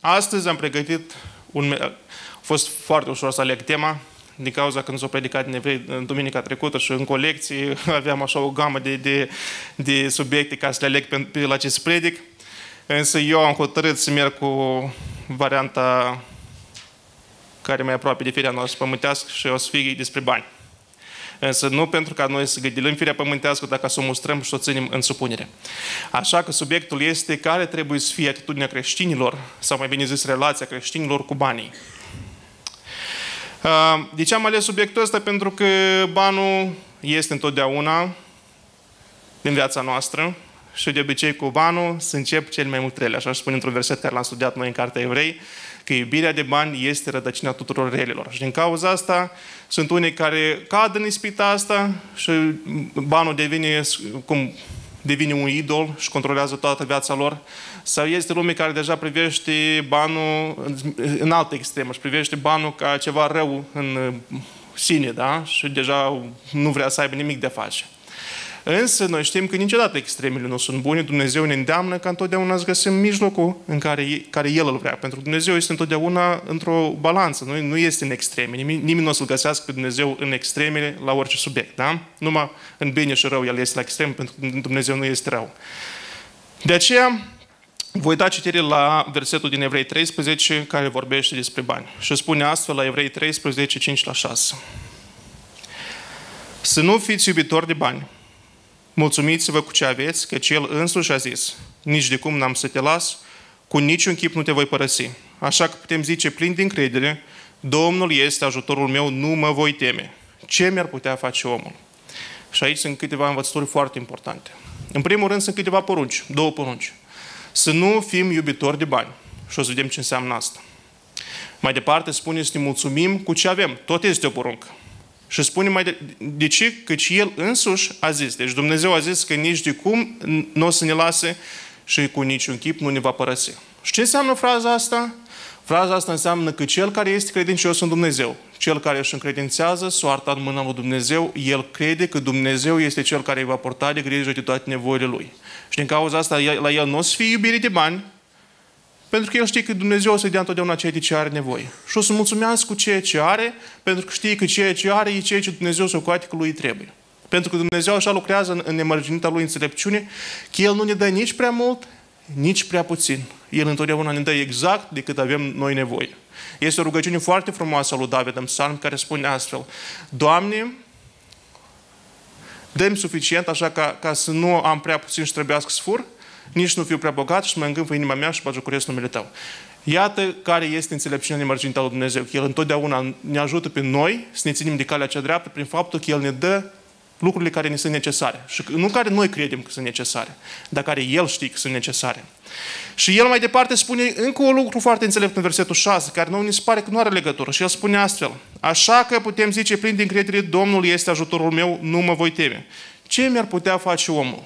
Astăzi am pregătit un... A fost foarte ușor să aleg tema, din cauza că nu s-a predicat în evrei în duminica trecută și în colecții aveam așa o gamă de, de, de subiecte ca să le aleg pe, pe la ce să predic. Însă eu am hotărât să merg cu varianta care mai aproape de firea noastră pământească și o să fie despre bani. Însă nu pentru ca noi să gădilim firea pământească, dacă să o mustrăm și să o ținem în supunere. Așa că subiectul este care trebuie să fie atitudinea creștinilor, sau mai bine zis relația creștinilor cu banii. De ce am ales subiectul ăsta? Pentru că banul este întotdeauna din viața noastră și de obicei cu banul să încep cel mai mult rele. Așa spune într-un verset care l-am studiat noi în Cartea Evrei, că iubirea de bani este rădăcina tuturor relelor. Și din cauza asta sunt unii care cad în ispita asta și banul devine, cum devine un idol și controlează toată viața lor. Sau este lume care deja privește banul în altă extremă și privește banul ca ceva rău în sine, da? Și deja nu vrea să aibă nimic de a face. Însă noi știm că niciodată extremele nu sunt bune. Dumnezeu ne îndeamnă ca întotdeauna să găsim mijlocul în care, care El îl vrea. Pentru că Dumnezeu este întotdeauna într-o balanță, nu, nu este în extreme. Nimeni, nimeni nu o să-L găsească pe Dumnezeu în extremele la orice subiect. Da? Numai în bine și rău El este la extrem, pentru că Dumnezeu nu este rău. De aceea, voi da citire la versetul din Evrei 13, care vorbește despre bani. Și spune astfel la Evrei 13, 5 la 6. Să nu fiți iubitori de bani, Mulțumiți-vă cu ce aveți, că El însuși a zis, nici de cum n-am să te las, cu niciun chip nu te voi părăsi. Așa că putem zice plin din credere, Domnul este ajutorul meu, nu mă voi teme. Ce mi-ar putea face omul? Și aici sunt câteva învățături foarte importante. În primul rând sunt câteva porunci, două porunci. Să nu fim iubitori de bani. Și o să vedem ce înseamnă asta. Mai departe spune să ne mulțumim cu ce avem. Tot este o poruncă. Și spune mai de, de ce? Căci El însuși a zis. Deci Dumnezeu a zis că nici de cum nu o să ne lase și cu niciun chip nu ne va părăsi. Și ce înseamnă fraza asta? Fraza asta înseamnă că cel care este credincios în Dumnezeu, cel care își încredințează soarta în mâna lui Dumnezeu, el crede că Dumnezeu este cel care îi va porta de grijă de toate nevoile lui. Și din cauza asta, la el nu o să fie iubire de bani, pentru că el știe că Dumnezeu o să-i dea întotdeauna ceea de ce are nevoie. Și o să mulțumească cu ceea ce are, pentru că știe că ceea ce are e ceea ce Dumnezeu să coate că lui trebuie. Pentru că Dumnezeu așa lucrează în, în nemărginita lui înțelepciune, că El nu ne dă nici prea mult, nici prea puțin. El întotdeauna ne dă exact de cât avem noi nevoie. Este o rugăciune foarte frumoasă a lui David în psalm care spune astfel, Doamne, dă suficient așa ca, ca să nu am prea puțin și trebuiască să fur, nici nu fiu prea bogat și mă îngânfă inima mea și bagiocuresc numele Tău. Iată care este înțelepciunea nemărginită lui Dumnezeu. Că El întotdeauna ne ajută pe noi să ne ținem de calea cea dreaptă prin faptul că El ne dă lucrurile care ne sunt necesare. Și nu care noi credem că sunt necesare, dar care El știe că sunt necesare. Și El mai departe spune încă un lucru foarte înțelept în versetul 6, care nu ni se pare că nu are legătură. Și El spune astfel, așa că putem zice plin din credere, Domnul este ajutorul meu, nu mă voi teme. Ce mi-ar putea face omul?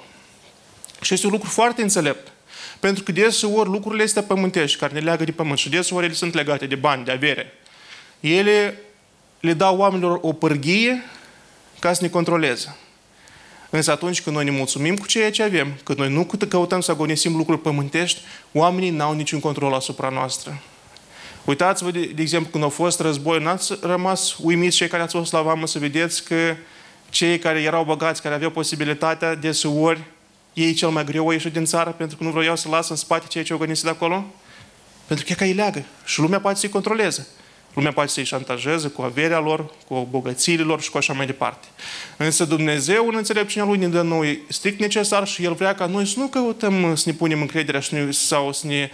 Și este un lucru foarte înțelept. Pentru că deseori lucrurile astea pământești, care ne leagă de pământ, și deseori ele sunt legate de bani, de avere, ele le dau oamenilor o pârghie ca să ne controleze. Însă atunci când noi ne mulțumim cu ceea ce avem, când noi nu căutăm să agonisim lucruri pământești, oamenii n-au niciun control asupra noastră. Uitați-vă, de, de exemplu, când au fost război, n-ați rămas uimiți cei care ați fost la vamă să vedeți că cei care erau băgați, care aveau posibilitatea, deseori ei cel mai greu au ieșit din țară pentru că nu vreau să lasă în spate ceea ce au găsit de acolo? Pentru că e ca îi leagă. Și lumea poate să-i controleze. Lumea poate să-i șantajeze cu averea lor, cu bogățiile lor și cu așa mai departe. Însă Dumnezeu, în înțelepciunea Lui, ne dă noi strict necesar și El vrea ca noi să nu căutăm să ne punem încrederea sau să ne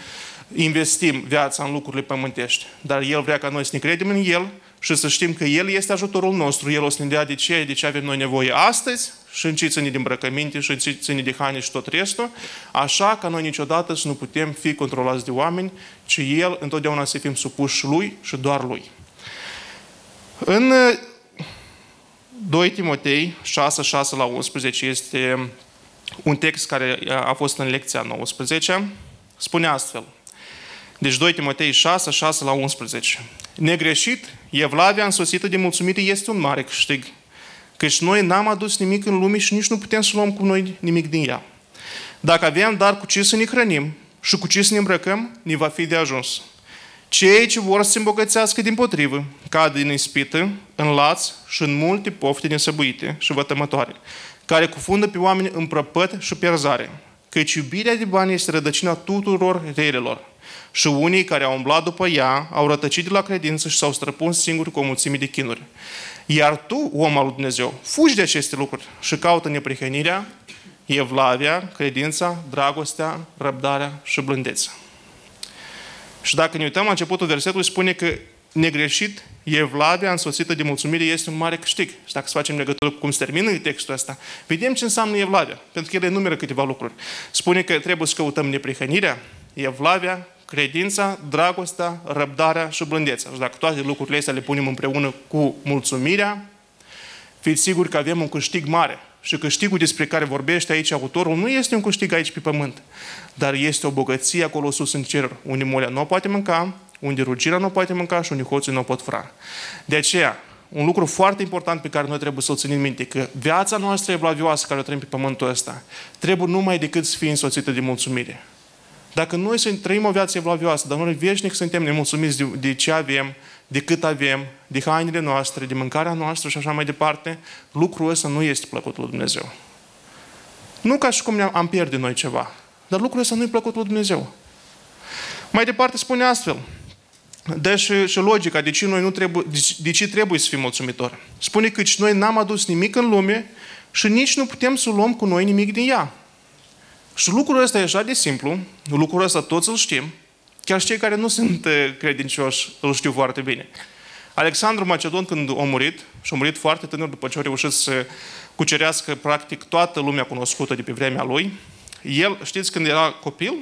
investim viața în lucrurile pământești. Dar El vrea ca noi să ne credem în El și să știm că El este ajutorul nostru. El o să ne dea de ce, de ce avem noi nevoie astăzi și în ce ține de îmbrăcăminte și în ce ține de haine și tot restul, așa că noi niciodată să nu putem fi controlați de oameni, ci El întotdeauna să fim supuși Lui și doar Lui. În 2 Timotei 6, 6 la 11 este un text care a fost în lecția 19, spune astfel – deci 2 Timotei 6, 6 la 11. Negreșit, Evlavia însosită de mulțumire este un mare câștig. Căci noi n-am adus nimic în lume și nici nu putem să luăm cu noi nimic din ea. Dacă avem dar cu ce să ne hrănim și cu ce să ne îmbrăcăm, ne va fi de ajuns. Cei ce vor să se îmbogățească din potrivă, cad în ispită, în laț și în multe pofte nesăbuite și vătămătoare, care cufundă pe oameni în prăpăt și pierzare. Căci iubirea de bani este rădăcina tuturor relelor. Și unii care au umblat după ea au rătăcit de la credință și s-au străpuns singuri cu o mulțime de chinuri. Iar tu, om al lui Dumnezeu, fugi de aceste lucruri și caută neprihănirea, evlavia, credința, dragostea, răbdarea și blândețea. Și dacă ne uităm la începutul versetului, spune că negreșit, evlavia însoțită de mulțumire este un mare câștig. Și dacă să facem legătură cu cum se termină textul ăsta, vedem ce înseamnă evlavia, pentru că el enumeră câteva lucruri. Spune că trebuie să căutăm neprihănirea, evlavia, credința, dragostea, răbdarea și blândețea. Și dacă toate lucrurile astea le punem împreună cu mulțumirea, fiți siguri că avem un câștig mare. Și câștigul despre care vorbește aici autorul nu este un câștig aici pe pământ, dar este o bogăție acolo sus în cer, unde molea nu o poate mânca, unde rugirea nu o poate mânca și unde hoții nu o pot fura. De aceea, un lucru foarte important pe care noi trebuie să-l ținem minte, că viața noastră evlavioasă care o trăim pe pământul ăsta, trebuie numai decât să fie însoțită de mulțumire. Dacă noi să trăim o viață evlavioasă, dar noi veșnic suntem nemulțumiți de, de ce avem, de cât avem, de hainele noastre, de mâncarea noastră și așa mai departe, lucrul ăsta nu este plăcut lui Dumnezeu. Nu ca și cum am pierde noi ceva, dar lucrul ăsta nu e plăcut lui Dumnezeu. Mai departe spune astfel, dă și, și logica de ce, noi nu trebuie, de, de ce trebuie să fim mulțumitori. Spune că noi n-am adus nimic în lume și nici nu putem să luăm cu noi nimic din ea. Și lucrul ăsta e așa de simplu, lucrul ăsta toți îl știm, chiar și cei care nu sunt eh, credincioși îl știu foarte bine. Alexandru Macedon, când a murit, și a murit foarte tânăr după ce a reușit să cucerească practic toată lumea cunoscută de pe vremea lui, el, știți, când era copil,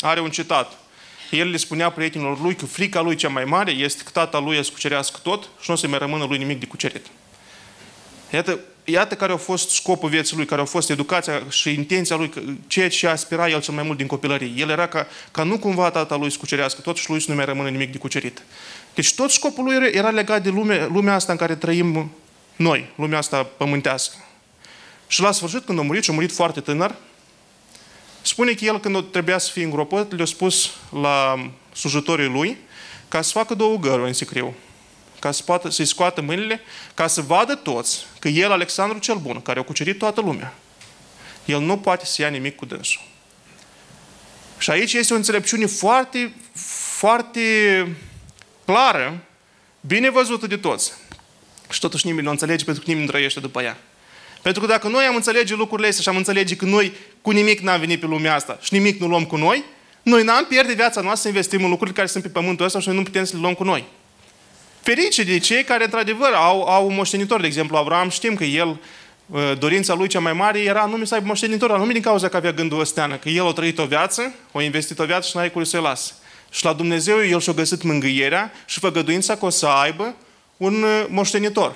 are un citat. El le spunea prietenilor lui că frica lui cea mai mare este că tata lui să cucerească tot și nu o să mai rămână lui nimic de cucerit. Iată, iată care a fost scopul vieții lui, care a fost educația și intenția lui, ceea ce aspira el cel mai mult din copilărie. El era ca, ca nu cumva tata lui să cucerească tot și lui să nu mai rămână nimic de cucerit. Deci tot scopul lui era legat de lume, lumea asta în care trăim noi, lumea asta pământească. Și la sfârșit, când a murit, și a murit foarte tânăr, spune că el, când trebuia să fie îngropat, le-a spus la slujitorii lui ca să facă două găruri în sicriu ca să poată, să-i scoată mâinile, ca să vadă toți că el, Alexandru cel Bun, care a cucerit toată lumea, el nu poate să ia nimic cu dânsul. Și aici este o înțelepciune foarte, foarte clară, bine văzută de toți. Și totuși nimeni nu înțelege pentru că nimeni nu trăiește după ea. Pentru că dacă noi am înțelege lucrurile astea și am înțelege că noi cu nimic n-am venit pe lumea asta și nimic nu luăm cu noi, noi n-am pierde viața noastră să investim în lucruri care sunt pe pământul ăsta și noi nu putem să le luăm cu noi ferice de cei care, într-adevăr, au, au un moștenitor. De exemplu, Avram știm că el, uh, dorința lui cea mai mare era nume să aibă moștenitor, anume din cauza că avea gândul ăsteană, că el a trăit o viață, a investit o viață și n-ai cui să-i lasă. Și la Dumnezeu el și-a găsit mângâierea și făgăduința că o să aibă un uh, moștenitor.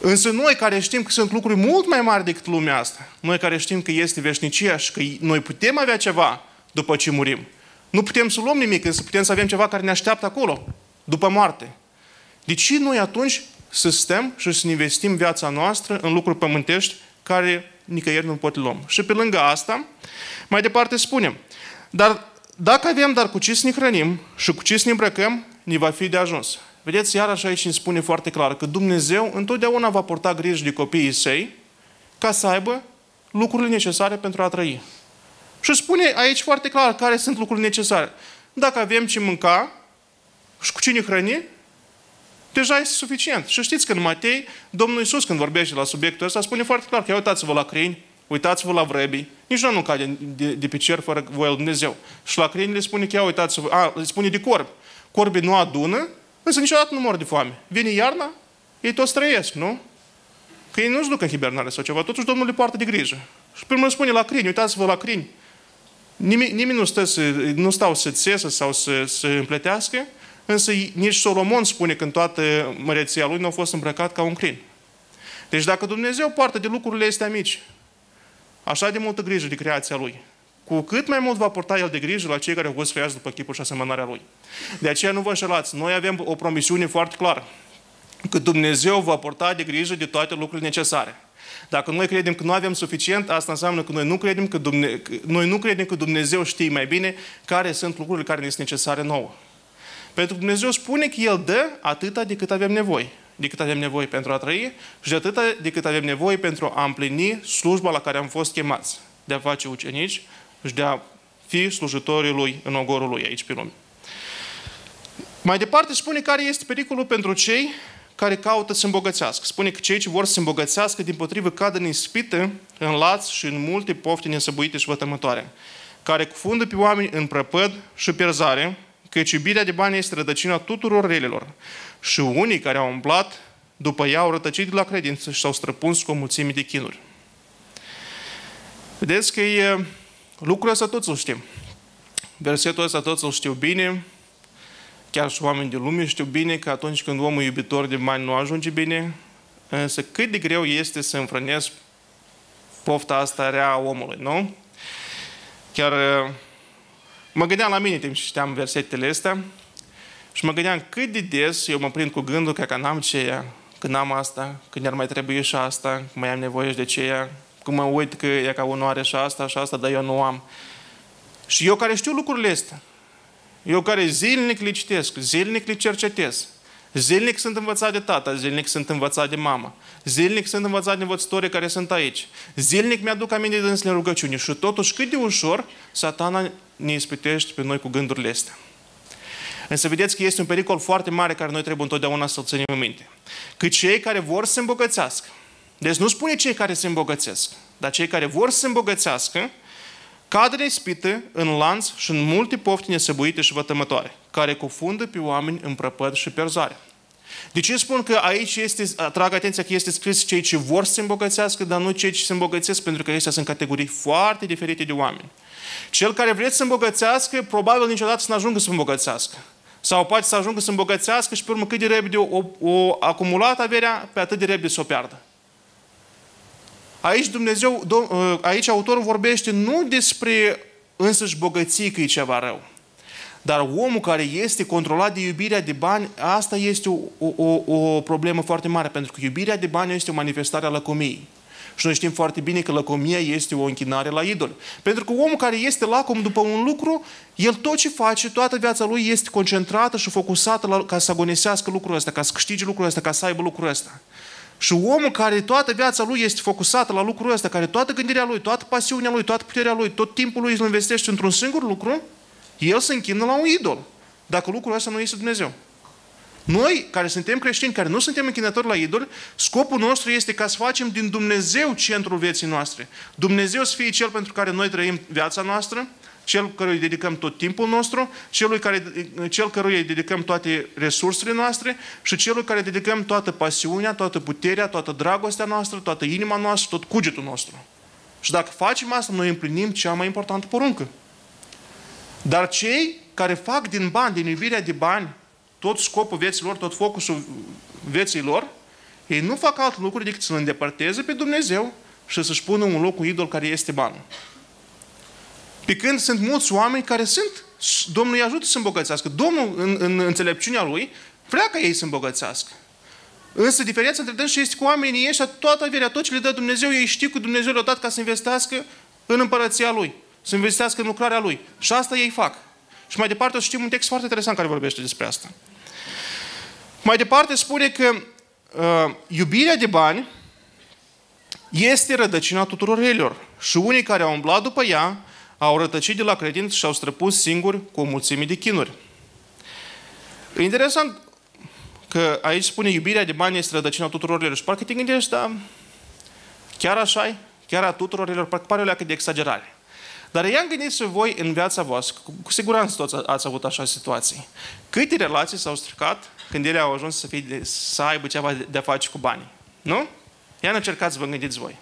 Însă noi care știm că sunt lucruri mult mai mari decât lumea asta, noi care știm că este veșnicia și că noi putem avea ceva după ce murim, nu putem să luăm nimic, însă putem să avem ceva care ne așteaptă acolo după moarte. De ce noi atunci să stăm și să investim viața noastră în lucruri pământești care nicăieri nu pot luăm? Și pe lângă asta, mai departe spunem, dar dacă avem dar cu ce să ne hrănim și cu ce să ne îmbrăcăm, ne va fi de ajuns. Vedeți, iarăși aici îmi spune foarte clar că Dumnezeu întotdeauna va porta grijă de copiii săi ca să aibă lucrurile necesare pentru a trăi. Și spune aici foarte clar care sunt lucrurile necesare. Dacă avem ce mânca, și cu cine hrăni, deja este suficient. Și știți că în Matei, Domnul Iisus, când vorbește la subiectul ăsta, spune foarte clar că uitați-vă la crini, uitați-vă la vrăbii, nici nu cade de, de pe cer fără voia lui Dumnezeu. Și la crini le spune că uitați-vă, a, le spune de corbi. Corbii nu adună, însă niciodată nu mor de foame. Vine iarna, ei toți trăiesc, nu? Că ei nu-și duc în hibernare sau ceva, totuși Domnul le poartă de grijă. Și primul spune la crini, uitați-vă la crini. Nimeni, nimeni nu, stă să, nu stau să țesă sau să, să împletească, Însă nici Solomon spune că în toată măreția lui nu a fost îmbrăcat ca un crin. Deci dacă Dumnezeu poartă de lucrurile astea mici, așa de multă grijă de creația Lui, cu cât mai mult va porta El de grijă la cei care au fost creați după chipul și asemănarea Lui. De aceea nu vă înșelați. Noi avem o promisiune foarte clară. Că Dumnezeu va porta de grijă de toate lucrurile necesare. Dacă noi credem că nu avem suficient, asta înseamnă că noi nu credem că, Dumne- noi nu credem că Dumnezeu știe mai bine care sunt lucrurile care ne sunt necesare nouă. Pentru că Dumnezeu spune că El dă atâta de cât avem nevoie. De cât avem nevoie pentru a trăi și de atâta de cât avem nevoie pentru a împlini slujba la care am fost chemați. De a face ucenici și de a fi slujitorii Lui în ogorul Lui aici pe lume. Mai departe spune care este pericolul pentru cei care caută să se îmbogățească. Spune că cei ce vor să se îmbogățească, din potrivă, cad în ispită, în laț și în multe pofte nesăbuite și vătămătoare, care cufundă pe oameni în prăpăd și pierzare, căci iubirea de bani este rădăcina tuturor relelor. Și unii care au umblat după ea au rătăcit de la credință și s-au străpuns cu o mulțime de chinuri. Vedeți că e, lucrul ăsta toți îl știm. Versetul ăsta toți îl știu bine, chiar și oameni de lume știu bine că atunci când omul iubitor de bani nu ajunge bine, însă cât de greu este să înfrânezi pofta asta rea a omului, nu? Chiar mă gândeam la mine timp și știam versetele astea și mă gândeam cât de des eu mă prind cu gândul că, că n-am ceea, că n-am asta, că ne-ar mai trebui și asta, că mai am nevoie și de ceea, că mă uit că e ca unul are și asta și asta, dar eu nu am. Și eu care știu lucrurile astea, eu care zilnic le citesc, zilnic le cercetez, zilnic sunt învățat de tata, zilnic sunt învățat de mama, zilnic sunt învățat de învățătorii care sunt aici, zilnic mi-aduc aminte de însele rugăciuni și totuși cât de ușor satana ne ispitește pe noi cu gândurile astea. Însă vedeți că este un pericol foarte mare care noi trebuie întotdeauna să-l ținem în minte. Că cei care vor să se îmbogățească, deci nu spune cei care se îmbogățesc, dar cei care vor să se îmbogățească, cad în ispită, în lanț și în multe pofti nesăbuite și vătămătoare, care cufundă pe oameni în prăpăd și perzare. De ce spun că aici este, atrag atenția că este scris cei ce vor să se îmbogățească, dar nu cei ce se îmbogățesc, pentru că acestea sunt categorii foarte diferite de oameni. Cel care vreți să îmbogățească, probabil niciodată să nu ajungă să îmbogățească. Sau poate să ajungă să îmbogățească și pe urmă cât de repede o, o acumulat averea, pe atât de repede să o piardă. Aici Dumnezeu, ă, aici autorul vorbește nu despre însăși bogăție că e ceva rău. Dar omul care este controlat de iubirea de bani, asta este o, o, o problemă foarte mare, pentru că iubirea de bani este o manifestare a lăcomiei. Și noi știm foarte bine că lăcomia este o închinare la idol. Pentru că omul care este lacom după un lucru, el tot ce face, toată viața lui este concentrată și focusată la, ca să agonisească lucrul ăsta, ca să câștige lucrul ăsta, ca să aibă lucrul ăsta. Și omul care toată viața lui este focusată la lucrul ăsta, care toată gândirea lui, toată pasiunea lui, toată puterea lui, tot timpul lui îl investește într-un singur lucru, el se închină la un idol. Dacă lucrul ăsta nu este Dumnezeu. Noi, care suntem creștini, care nu suntem închinători la idol, scopul nostru este ca să facem din Dumnezeu centrul vieții noastre. Dumnezeu să fie Cel pentru care noi trăim viața noastră, Cel căruia îi dedicăm tot timpul nostru, celui care, Cel căruia îi dedicăm toate resursele noastre și Celui care dedicăm toată pasiunea, toată puterea, toată dragostea noastră, toată inima noastră, tot cugetul nostru. Și dacă facem asta, noi împlinim cea mai importantă poruncă. Dar cei care fac din bani, din iubirea de bani, tot scopul vieții lor, tot focusul vieții lor, ei nu fac alt lucru decât să-L îndepărteze pe Dumnezeu și să-și pună un loc cu idol care este banul. Pe când sunt mulți oameni care sunt, Domnul îi ajută să îmbogățească. Domnul, în, în înțelepciunea Lui, vrea ca ei să îmbogățească. Însă diferența între dânsi este cu oamenii ăștia, toată averea, tot ce le dă Dumnezeu, ei știu că Dumnezeu le-a dat ca să investească în împărăția Lui, să investească în lucrarea Lui. Și asta ei fac. Și mai departe o știm un text foarte interesant care vorbește despre asta. Mai departe spune că uh, iubirea de bani este rădăcina tuturor relilor. Și unii care au umblat după ea au rătăcit de la credință și au străpus singuri cu o mulțime de chinuri. E interesant că aici spune iubirea de bani este rădăcina tuturor relilor. Și parcă te gândești, da, chiar așa -i? Chiar a tuturor relilor? Parcă pare o leacă de exagerare. Dar i-am gândit și voi în viața voastră, cu, cu siguranță toți ați avut așa situații. Câte relații s-au stricat când ele au ajuns să, fie de, să aibă ceva de, de a face cu banii? Nu? Ia încercați să vă gândiți voi.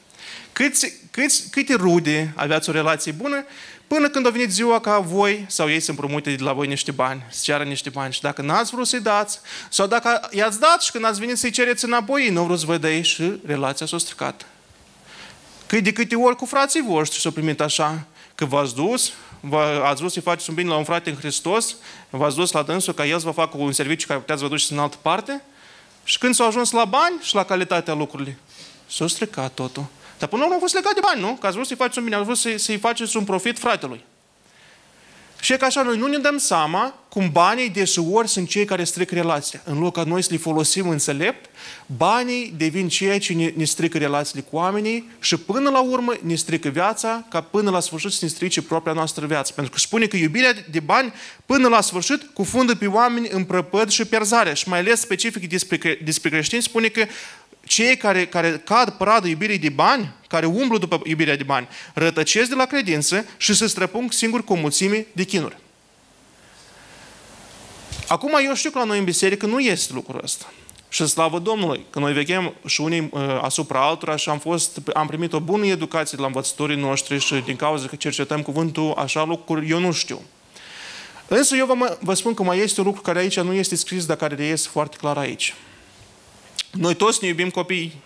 Câți, câți, câte rude aveați o relație bună până când a venit ziua ca voi sau ei să împrumute de la voi niște bani, să ceară niște bani. Și dacă n-ați vrut să-i dați, sau dacă i-ați dat și când ați venit să-i cereți înapoi, ei nu au vrut să vă dea și relația s-a stricat. Cât de câte ori cu frații voștri s-au primit așa, că v-ați dus, ați vrut să-i faceți un bine la un frate în Hristos, v-ați dus la dânsul ca el să vă facă un serviciu care puteți să vă duceți în altă parte și când s-au ajuns la bani și la calitatea lucrurilor, S-a stricat totul. Dar până la urmă a fost legat de bani, nu? Că ați vrut să-i faceți un bine, ați vrut să-i, să faceți un profit fratelui. Și e că așa noi nu ne dăm seama cum banii deseori sunt cei care strică relația. În loc ca noi să le folosim înțelept, banii devin ceea ce ne, ne strică relațiile cu oamenii și până la urmă ne strică viața, ca până la sfârșit să ne strice propria noastră viață. Pentru că spune că iubirea de bani până la sfârșit cufundă pe oameni în prăpăd și pierzare. Și mai ales specific despre, despre creștini spune că cei care, care cad pradă iubirii de bani, care umblu după iubirea de bani, rătăcesc de la credință și se străpung singur cu o mulțime de chinuri. Acum eu știu că la noi în biserică nu este lucrul ăsta. Și slavă Domnului, că noi veghem și unii uh, asupra altora și am, fost, am primit o bună educație de la învățătorii noștri și din cauza că cercetăm cuvântul, așa lucruri eu nu știu. Însă eu vă, vă spun că mai este un lucru care aici nu este scris, dar care reiese foarte clar aici. Noi toți ne iubim copiii.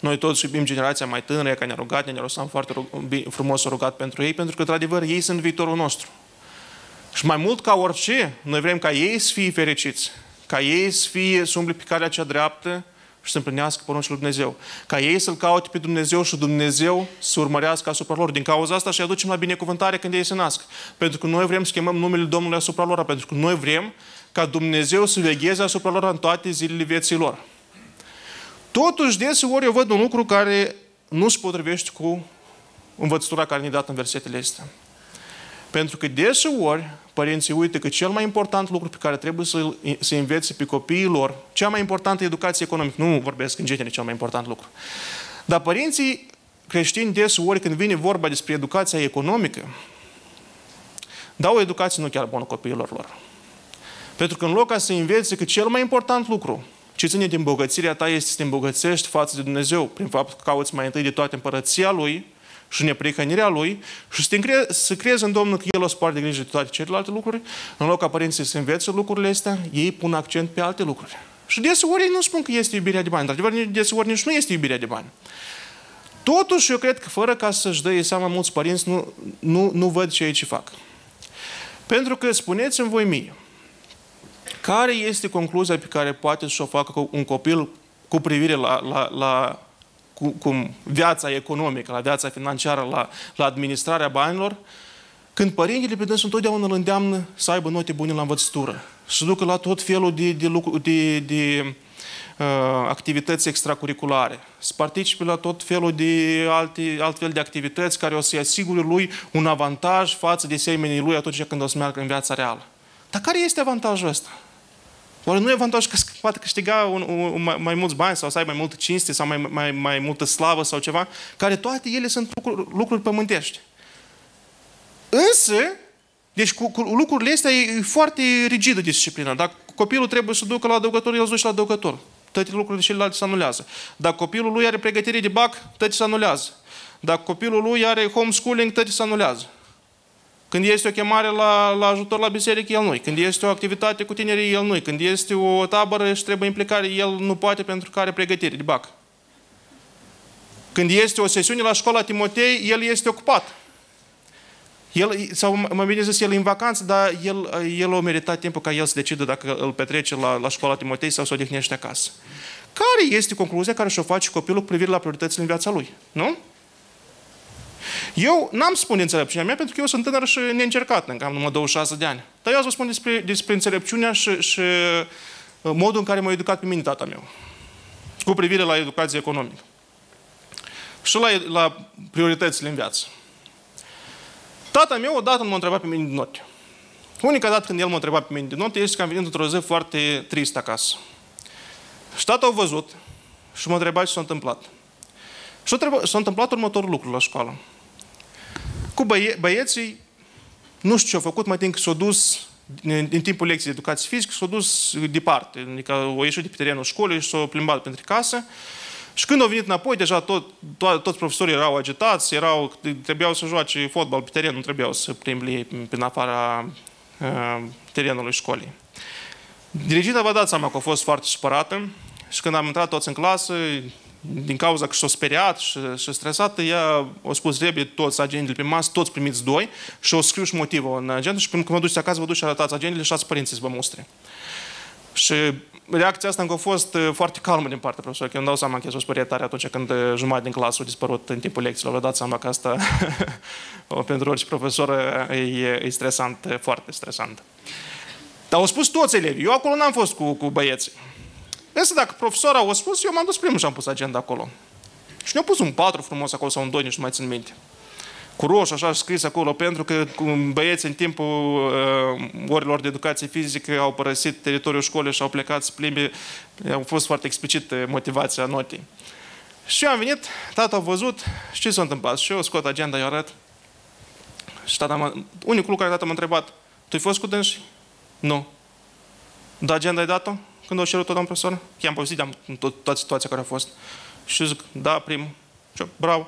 Noi toți iubim generația mai tânără, care ne-a rugat, ne-a lăsat foarte frumos rugat pentru ei, pentru că, într-adevăr, ei sunt viitorul nostru. Și mai mult ca orice, noi vrem ca ei să fie fericiți, ca ei să fie, să umble pe calea cea dreaptă și să împlinească poruncile lui Dumnezeu. Ca ei să-L caute pe Dumnezeu și Dumnezeu să urmărească asupra lor. Din cauza asta și aducem la binecuvântare când ei se nasc. Pentru că noi vrem să chemăm numele Domnului asupra lor, pentru că noi vrem ca Dumnezeu să vegheze asupra lor în toate zilele vieții lor. Totuși, deseori eu văd un lucru care nu se potrivește cu învățătura care ne-a dat în versetele astea. Pentru că deseori părinții uită că cel mai important lucru pe care trebuie să, să învețe pe copiii lor, cea mai importantă educație economică, nu vorbesc în genere cel mai important lucru, dar părinții creștini deseori când vine vorba despre educația economică, dau o educație nu chiar bună copiilor lor. Pentru că în loc ca să învețe că cel mai important lucru ce ține din bogățirea ta este să te îmbogățești față de Dumnezeu, prin faptul că cauți mai întâi de toate împărăția Lui și neprihănirea Lui și să, te încre- să crezi în Domnul că El o să de grijă de toate celelalte lucruri, în loc ca părinții să învețe lucrurile astea, ei pun accent pe alte lucruri. Și deseori ei nu spun că este iubirea de bani, dar adevăr deseori nici nu este iubirea de bani. Totuși, eu cred că fără ca să-și dă seama mulți părinți, nu, nu, nu văd ce aici fac. Pentru că spuneți-mi voi mie, care este concluzia pe care poate să o facă un copil cu privire la, la, la cu, cu viața economică, la viața financiară, la, la administrarea banilor, când părintele pe dânsul întotdeauna îl îndeamnă să aibă note bune la învățătură, să ducă la tot felul de, de, de, de uh, activități extracurriculare, să participe la tot felul de alte, altfel de activități care o să-i asigure lui un avantaj față de semenii lui atunci când o să meargă în viața reală. Dar care este avantajul ăsta? Oare nu e avantaj că poate câștiga un, un, mai, mai mulți bani sau să ai mai multă cinste sau mai, mai, mai multă slavă sau ceva, care toate ele sunt lucruri, lucruri pământești. Însă, deci cu, cu lucrurile astea e foarte rigidă disciplina. Dacă copilul trebuie să ducă la adăugător, el duce la adăugător. Toate lucrurile celelalte se anulează. Dacă copilul lui are pregătire de bac, toate se anulează. Dacă copilul lui are homeschooling, toate se anulează. Când este o chemare la, la ajutor la biserică, el nu Când este o activitate cu tinerii, el nu Când este o tabără și trebuie implicare, el nu poate pentru că are pregătire de bac. Când este o sesiune la școala Timotei, el este ocupat. El, sau mai bine zis, el e în vacanță, dar el, el a meritat timpul ca el să decidă dacă îl petrece la, la școala Timotei sau să o odihnește acasă. Care este concluzia care și-o face copilul cu privire la prioritățile în viața lui? Nu? Eu n-am spune înțelepciunea mea pentru că eu sunt tânăr și neîncercat, încă am numai 26 de ani. Dar eu vă spun despre, despre înțelepciunea și, și uh, modul în care m-a educat pe mine tata meu. Cu privire la educație economică. Și la, la prioritățile în viață. Tata meu odată m-a întrebat pe mine de note. Unica dată când el m-a întrebat pe mine de note este că am venit într-o zi foarte trist acasă. Și tata a văzut și m-a întrebat ce s-a întâmplat. Și s-a întâmplat următorul lucru la școală. Cu băie- băieții, nu știu ce au făcut, mai timp că s-au dus în, în timpul lecției de educație fizică, s-au dus departe. Adică au ieșit de pe terenul școlii și s-au plimbat pentru casă. Și când au venit înapoi, deja tot, to- toți profesorii erau agitați, erau, trebuiau să joace fotbal pe teren, nu trebuiau să plimbi ei prin afara uh, terenului școlii. Dirigina vă dați seama că a fost foarte supărată și când am intrat toți în clasă, din cauza că s-a speriat și, și stresată, ea a spus repede toți agendele pe masă, toți primiți doi și o scriu și motivul în agenda și când vă duceți acasă, vă duceți și arătați agendele și ați părinții să vă mustre. Și reacția asta încă a fost uh, foarte calmă din partea profesorului, că eu îmi dau seama că s-o speriat tare atunci când uh, jumătate din clasă a dispărut în timpul lecțiilor. Vă dați seama că asta pentru orice profesor uh, e, e stresant, foarte stresant. Dar au spus toți elevii. Eu acolo n-am fost cu, cu băieții. Însă dacă profesora au spus, eu m-am dus primul și am pus agenda acolo. Și ne-au pus un patru frumos acolo sau un doi, nici nu mai țin minte cu roșu, așa scris acolo, pentru că băieții în timpul uh, orilor de educație fizică au părăsit teritoriul școlii și au plecat să plimbi. Au fost foarte explicit motivația notei. Și eu am venit, tata a văzut și ce s-a întâmplat. Și eu scot agenda, eu arăt. Și tata m-a, unicul lucru care tata m-a întrebat, tu ai fost cu dânsi? Nu. Da, agenda ai dat-o? Când o cerut-o, domn profesor? I-am povestit, am tot, toată situația care a fost. Și zic, da, primul. Și eu, bravo.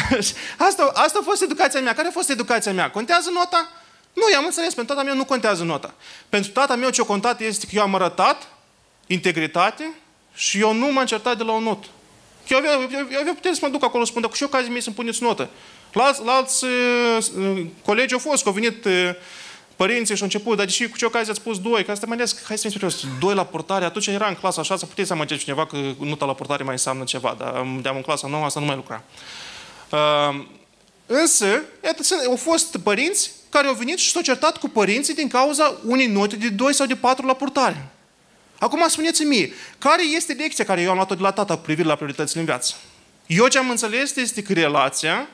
asta, asta a fost educația mea. Care a fost educația mea? Contează nota? Nu, i-am înțeles. Pentru tata meu nu contează nota. Pentru tata meu ce a contat este că eu am arătat integritate și eu nu m-am certat de la o notă. Eu avea, eu, eu avea putere să mă duc acolo și spun, dar cu ce ocazie mie să-mi puneți notă? La alți, la alți uh, colegi au fost, că au venit uh, părinții și au început, dar deși cu ce ocazie ați spus doi, că asta mă gândesc, hai să fim serios, doi la portare, atunci era în clasa așa, să puteți să amăgeți cineva că nota la portare mai înseamnă ceva, dar de-am în clasa nouă asta nu mai lucra. Uh, însă, iată, au fost părinți care au venit și s-au certat cu părinții din cauza unei note de 2 sau de 4 la purtare. Acum spuneți-mi mie, care este lecția care eu am luat-o de la tata cu privire la prioritățile în viață? Eu ce am înțeles este că relația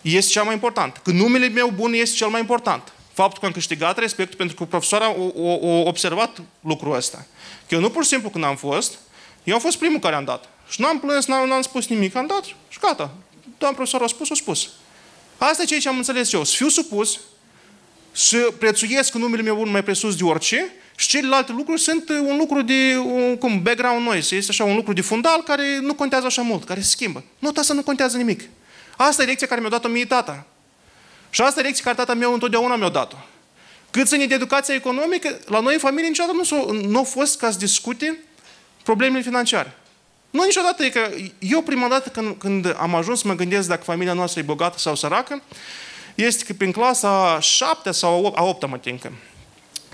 este cea mai importantă. Că numele meu bun este cel mai important. Faptul că am câștigat respect pentru că profesoara a observat lucrul ăsta. Că eu nu pur și simplu când am fost, eu am fost primul care am dat. Și nu am plâns, n-am, n-am spus nimic, am dat și gata. Doamna profesor a spus, a spus. Asta e ceea ce am înțeles eu. Să fiu supus, să prețuiesc numele meu unul mai presus de orice și celelalte lucruri sunt un lucru de, un, cum, background noise. Este așa un lucru de fundal care nu contează așa mult, care se schimbă. Nu, asta nu contează nimic. Asta e lecția care mi-a dat-o mie tata. Și asta e lecția care tata meu întotdeauna mi-a dat-o. Cât ține de educația economică, la noi în familie niciodată nu, nu a fost ca să discute problemele financiare. Nu niciodată, e că eu prima dată când, când am ajuns să mă gândesc dacă familia noastră e bogată sau săracă, este că prin clasa a șaptea sau a opta mă tincă.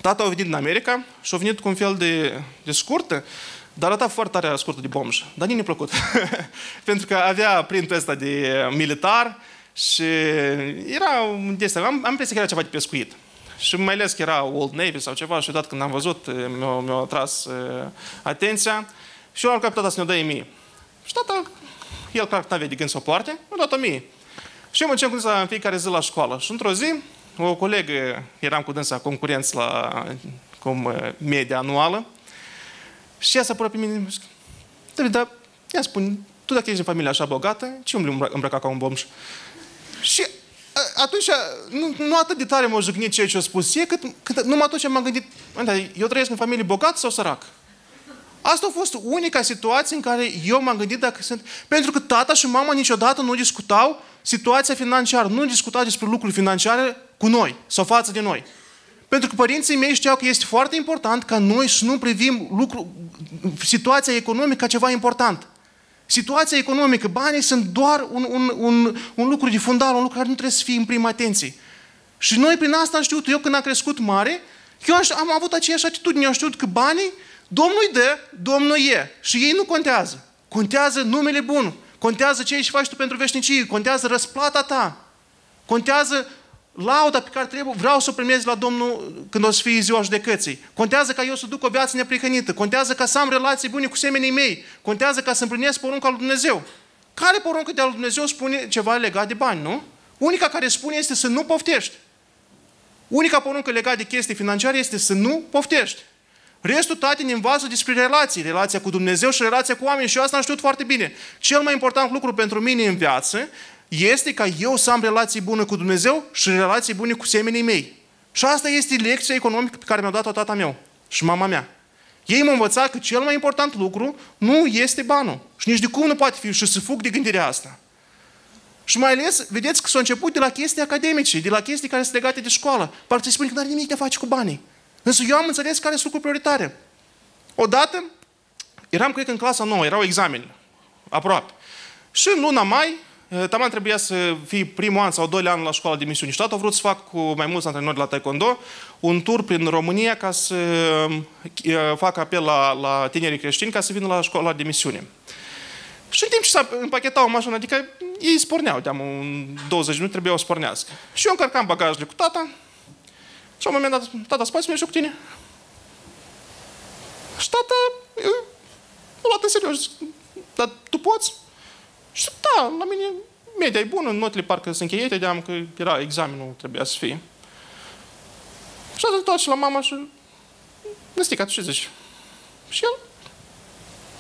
Tata a venit din America și a venit cu un fel de, de scurtă, dar arăta foarte tare scurtă de bomj. Dar nici nu plăcut. Pentru că avea printul ăsta de militar și era un destin. Am, am impresia că era ceva de pescuit. Și mai ales că era Old Navy sau ceva și odată când am văzut, mi-a, mi-a atras uh, atenția. Și eu am captat să ne dă mie. Și tata, el clar n-avea de gând să o poarte, mi-a dat-o mie. Și eu mă cu în fiecare zi la școală. Și într-o zi, o colegă, eram cu dânsa concurenți la cum, media anuală, și ea s-a părut pe mine, David, dar ia spune, tu dacă ești în familie așa bogată, ce umbli îmbrăca ca un bomș? Și atunci, nu, nu atât de tare m-a jucnit ceea ce a spus e, cât, cât numai atunci m-am gândit, eu trăiesc în familie bogat sau sărac? Asta a fost unica situație în care eu m-am gândit dacă sunt... Pentru că tata și mama niciodată nu discutau situația financiară, nu discutau despre lucruri financiare cu noi sau față de noi. Pentru că părinții mei știau că este foarte important ca noi să nu privim lucru, situația economică ca ceva important. Situația economică, banii sunt doar un, un, un, un lucru de fundal, un lucru care nu trebuie să fie în prima atenție. Și noi prin asta am știut, eu când am crescut mare, eu am avut aceeași atitudine, eu am știut că banii Domnul îi dă, Domnul e. Și ei nu contează. Contează numele bun. Contează ce ești faci tu pentru veșnicie. Contează răsplata ta. Contează lauda pe care trebuie, vreau să o primez la Domnul când o să fie ziua judecății. Contează ca eu să duc o viață neprihănită. Contează ca să am relații bune cu semenii mei. Contează ca să împlinesc porunca lui Dumnezeu. Care poruncă de al lui Dumnezeu spune ceva legat de bani, nu? Unica care spune este să nu poftești. Unica poruncă legată de chestii financiare este să nu poftești. Restul toate ne învață despre relații, relația cu Dumnezeu și relația cu oameni și eu asta am știut foarte bine. Cel mai important lucru pentru mine în viață este ca eu să am relații bune cu Dumnezeu și relații bune cu semenii mei. Și asta este lecția economică pe care mi-a dat-o tata meu și mama mea. Ei m-au învățat că cel mai important lucru nu este banul. Și nici de cum nu poate fi și să fug de gândirea asta. Și mai ales, vedeți că s-a început de la chestii academice, de la chestii care sunt legate de școală. Parcă se spune că nu are nimic de a face cu banii. Însă eu am înțeles care sunt lucruri prioritare. Odată, eram, cred că în clasa nouă, erau examene, aproape. Și în luna mai, taman trebuia să fii primul an sau doilea an la școala de misiuni. Și tata a vrut să fac cu mai mulți antrenori la taekwondo un tur prin România ca să fac apel la, la tinerii creștini ca să vină la școala de misiune. Și în timp ce s-a împachetau mașina, adică ei sporneau, de un 20 minute trebuiau să pornească. Și eu încărcam bagajele cu tata și la un moment dat, tata, spați mergi cu tine? Și tata, eu, m-a luat în serios, dar tu poți? Și da, la mine media e bună, notele parcă sunt încheiate, de că era examenul, trebuia să fie. Și a dat și la mama și Năstica, tu ce zici? Și el,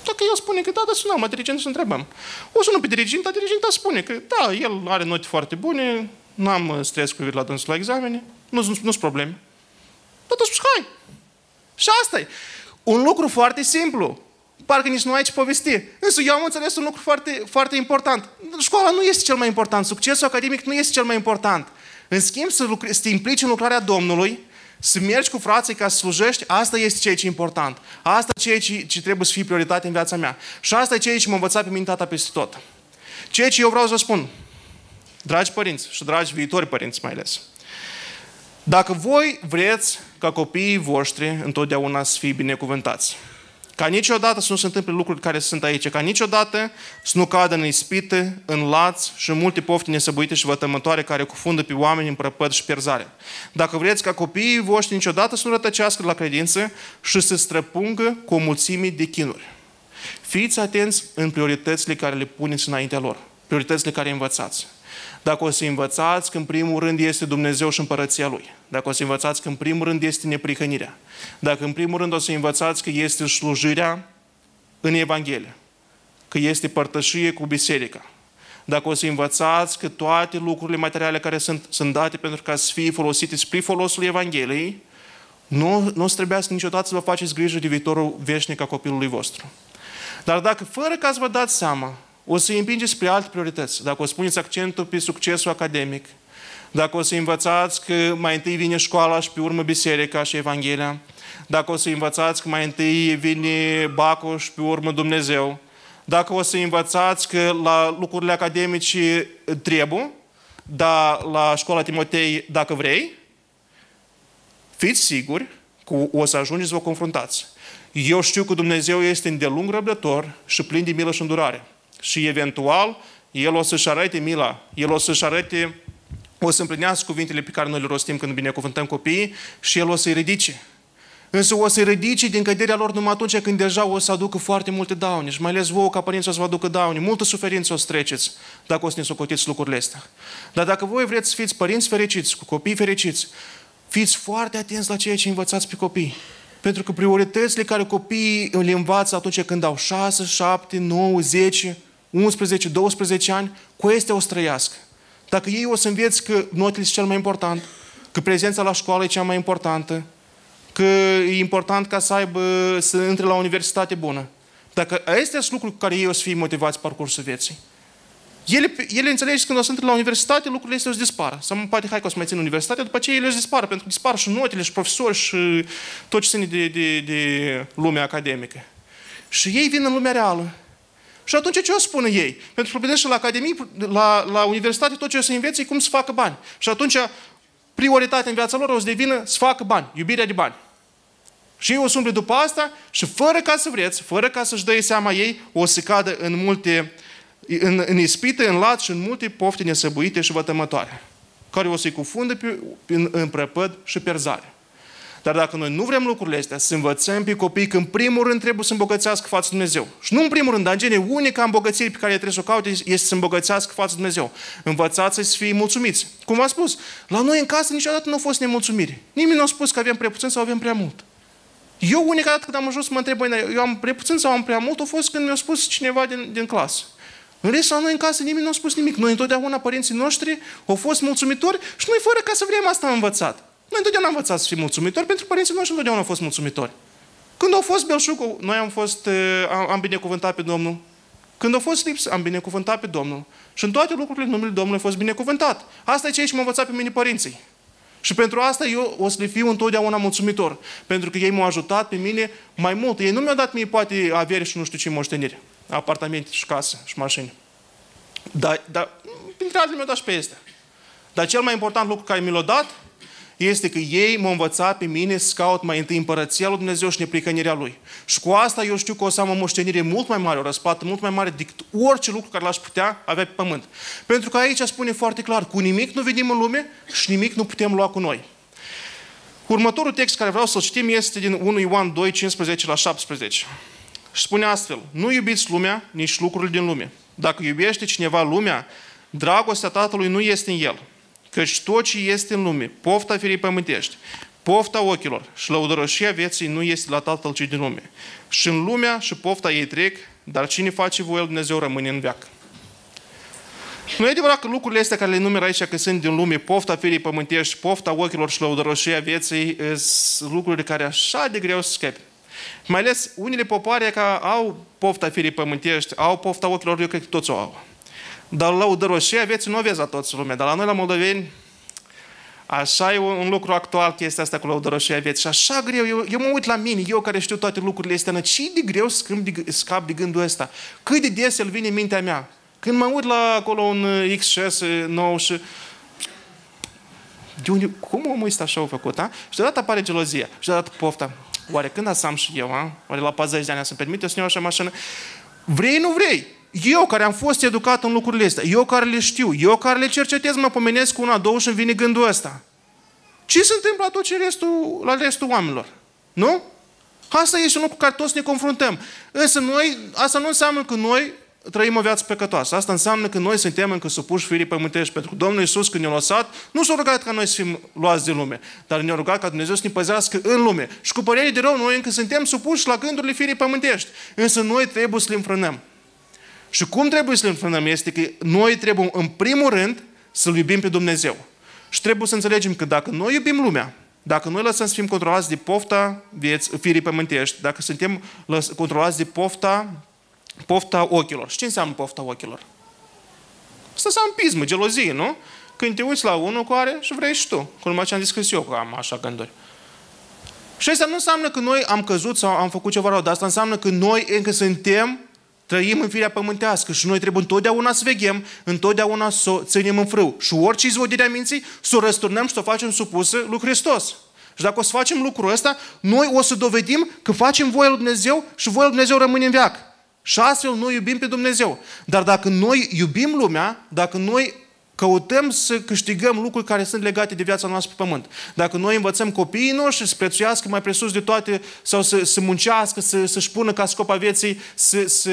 dacă el spune că da, da, sunăm, mă dirigent și întrebăm. O sună pe dirigent, dar diriginta spune că da, el are note foarte bune, n-am stres cu la dânsul la examene, nu sunt probleme. Dar tu spus, hai! Și asta e. Un lucru foarte simplu parcă nici nu ai ce povesti. Însă eu am înțeles un lucru foarte, foarte important. Școala nu este cel mai important, succesul academic nu este cel mai important. În schimb, să, lucre, să te implici în lucrarea Domnului, să mergi cu frații ca să slujești, asta este ceea ce e important. Asta e ceea ce, ce trebuie să fie prioritate în viața mea. Și asta e ceea ce m-a învățat pe mine tata peste tot. Ceea ce eu vreau să vă spun, dragi părinți și dragi viitori părinți mai ales, dacă voi vreți ca copiii voștri întotdeauna să fie binecuvântați, ca niciodată să nu se întâmple lucruri care sunt aici, ca niciodată să nu cadă în ispite, în laț și în multe pofte nesăbuite și vătămătoare care cufundă pe oameni în prăpăd și pierzare. Dacă vreți ca copiii voștri niciodată să nu rătăcească la credință și să străpungă cu o mulțime de chinuri. Fiți atenți în prioritățile care le puneți înaintea lor, prioritățile care învățați. Dacă o să învățați că în primul rând este Dumnezeu și împărăția Lui. Dacă o să învățați că în primul rând este neprihănirea. Dacă în primul rând o să învățați că este slujirea în Evanghelie. Că este părtășie cu biserica. Dacă o să învățați că toate lucrurile materiale care sunt, sunt date pentru ca să fie folosite spre folosul Evangheliei, nu, nu o să trebuiască niciodată să vă faceți grijă de viitorul veșnic a copilului vostru. Dar dacă fără ca să vă dați seama o să îi împingeți spre alte priorități. Dacă o să puneți accentul pe succesul academic, dacă o să învățați că mai întâi vine școala și pe urmă biserica și Evanghelia, dacă o să învățați că mai întâi vine bacul și pe urmă Dumnezeu, dacă o să învățați că la lucrurile academice trebuie, dar la școala Timotei dacă vrei, fiți siguri că o să ajungeți să vă confruntați. Eu știu că Dumnezeu este îndelung răbdător și plin de milă și îndurare și eventual El o să-și arate mila, El o să-și arate, o să împlinească cuvintele pe care noi le rostim când binecuvântăm copiii și El o să-i ridice. Însă o să-i ridice din căderea lor numai atunci când deja o să aducă foarte multe daune și mai ales vouă ca părinți o să vă aducă daune, multă suferință o să treceți dacă o să ne socotiți lucrurile astea. Dar dacă voi vreți să fiți părinți fericiți, cu copii fericiți, fiți foarte atenți la ceea ce învățați pe copii. Pentru că prioritățile care copiii le învață atunci când au 6, 7, 9, 10, 11, 12 ani, cu astea o străiască. Dacă ei o să înveți că notele sunt cel mai important, că prezența la școală e cea mai importantă, că e important ca să aibă, să intre la o universitate bună. Dacă astea sunt lucruri cu care ei o să fie motivați parcursul vieții. Ele, ele înțelegi când o să intre la universitate, lucrurile astea o să dispară. Sau poate hai că o să mai țin universitatea, după aceea ele o să dispară, pentru că dispar și notele, și profesori, și tot ce ține de, de, de lumea academică. Și ei vin în lumea reală. Și atunci ce o spune ei? Pentru că vedeți la academie, la, la universitate, tot ce o să înveți e cum să facă bani. Și atunci prioritatea în viața lor o să devină să facă bani, iubirea de bani. Și ei o să umble după asta și fără ca să vreți, fără ca să-și dăie seama ei, o să cadă în multe, în, în ispite, în lat și în multe pofte nesăbuite și vătămătoare, care o să-i cufundă pe, în, în prăpăd și perzare. Dar dacă noi nu vrem lucrurile astea, să învățăm pe copii că în primul rând trebuie să îmbogățească față Dumnezeu. Și nu în primul rând, dar în gene, unica îmbogățire pe care trebuie să o caute este să îmbogățească față Dumnezeu. Învățați să fie mulțumiți. Cum v-am spus, la noi în casă niciodată nu a fost nemulțumire. Nimeni nu a spus că avem prea puțin sau avem prea mult. Eu unica dată când am ajuns să mă întreb, băi, eu am prea puțin sau am prea mult, a fost când mi-a spus cineva din, din clasă. În rest, la noi în casă nimeni nu a spus nimic. Noi întotdeauna părinții noștri au fost mulțumitori și noi fără ca să vrem asta am învățat. Noi întotdeauna am învățat să fim mulțumitori, pentru că părinții noștri întotdeauna au fost mulțumitori. Când au fost belșug, noi am fost, eh, am, am binecuvântat pe Domnul. Când au fost lips, am binecuvântat pe Domnul. Și în toate lucrurile numele Domnului a fost binecuvântat. Asta e ceea ce m-a învățat pe mine părinții. Și pentru asta eu o să le fiu întotdeauna mulțumitor. Pentru că ei m-au ajutat pe mine mai mult. Ei nu mi-au dat mie poate avere și nu știu ce moștenire. Apartamente și case și mașini. Dar, dar printre altele mi-a dat și pe este. Dar cel mai important lucru care mi l-a dat este că ei m-au învățat pe mine să caut mai întâi împărăția lui Dumnezeu și neplicănirea Lui. Și cu asta eu știu că o să am o moștenire mult mai mare, o răsplată mult mai mare decât orice lucru care l-aș putea avea pe pământ. Pentru că aici spune foarte clar, cu nimic nu venim în lume și nimic nu putem lua cu noi. Următorul text care vreau să-l citim este din 1 Ioan 2, 15 la 17. Și spune astfel, nu iubiți lumea, nici lucrurile din lume. Dacă iubește cineva lumea, dragostea Tatălui nu este în el. Căci tot ce este în lume, pofta firii pământești, pofta ochilor și lăudărășia vieții nu este la Tatăl ci din lume. Și în lumea și pofta ei trec, dar cine face voia lui Dumnezeu rămâne în veac. Nu e adevărat că lucrurile astea care le numer aici că sunt din lume, pofta firii pământești, pofta ochilor și lăudărășia vieții, sunt lucruri care așa de greu să scape. Mai ales unele popoare care au pofta firii pământești, au pofta ochilor, eu cred că toți o au. Dar lăudăroșia vieții nu o vezi la toți lumea. Dar la noi, la moldoveni, Așa e un lucru actual chestia asta cu lăudăroșia vieții. Și așa greu, eu, eu mă uit la mine, eu care știu toate lucrurile astea, ce de greu scap de, scap de gândul ăsta? Cât de des el vine în mintea mea? Când mă uit la acolo un XS nou și de unde, cum omul ăsta așa a făcut, a? Și deodată apare gelozia, și deodată pofta. Oare când să am și eu, a? Oare la 40 de ani să-mi permite să iau așa mașină? Vrei, nu vrei? Eu care am fost educat în lucrurile astea, eu care le știu, eu care le cercetez, mă pomenesc cu una, două și îmi vine gândul ăsta. Ce se întâmplă atunci restul, la restul oamenilor? Nu? Asta este un lucru cu care toți ne confruntăm. Însă noi, asta nu înseamnă că noi trăim o viață păcătoasă. Asta înseamnă că noi suntem încă supuși firii pământești. Pentru că Domnul Iisus, când ne-a lăsat, nu s-a rugat ca noi să fim luați de lume, dar ne-a rugat ca Dumnezeu să ne păzească în lume. Și cu părere de rău, noi încă suntem supuși la gândurile firii pământești. Însă noi trebuie să le înfrânăm. Și cum trebuie să le înfrânăm este că noi trebuie, în primul rând, să-L iubim pe Dumnezeu. Și trebuie să înțelegem că dacă noi iubim lumea, dacă noi lăsăm să fim controlați de pofta vieți, firii pământești, dacă suntem controlați de pofta, pofta ochilor. Și ce înseamnă pofta ochilor? Asta înseamnă pismă, gelozie, nu? Când te uiți la unul cu are și vrei și tu. Cum ce am zis eu că am așa gânduri. Și asta nu înseamnă că noi am căzut sau am făcut ceva rău, dar asta înseamnă că noi încă suntem Trăim în firea pământească și noi trebuie întotdeauna să veghem, întotdeauna să o ținem în frâu. Și orice izvodire a minții, să o răsturnăm și să o facem supusă lui Hristos. Și dacă o să facem lucrul ăsta, noi o să dovedim că facem voia lui Dumnezeu și voia lui Dumnezeu rămâne în veac. Și astfel noi iubim pe Dumnezeu. Dar dacă noi iubim lumea, dacă noi căutăm să câștigăm lucruri care sunt legate de viața noastră pe pământ. Dacă noi învățăm copiii noștri să prețuiască mai presus de toate sau să, să muncească, să, să-și pună ca scop a vieții, să, să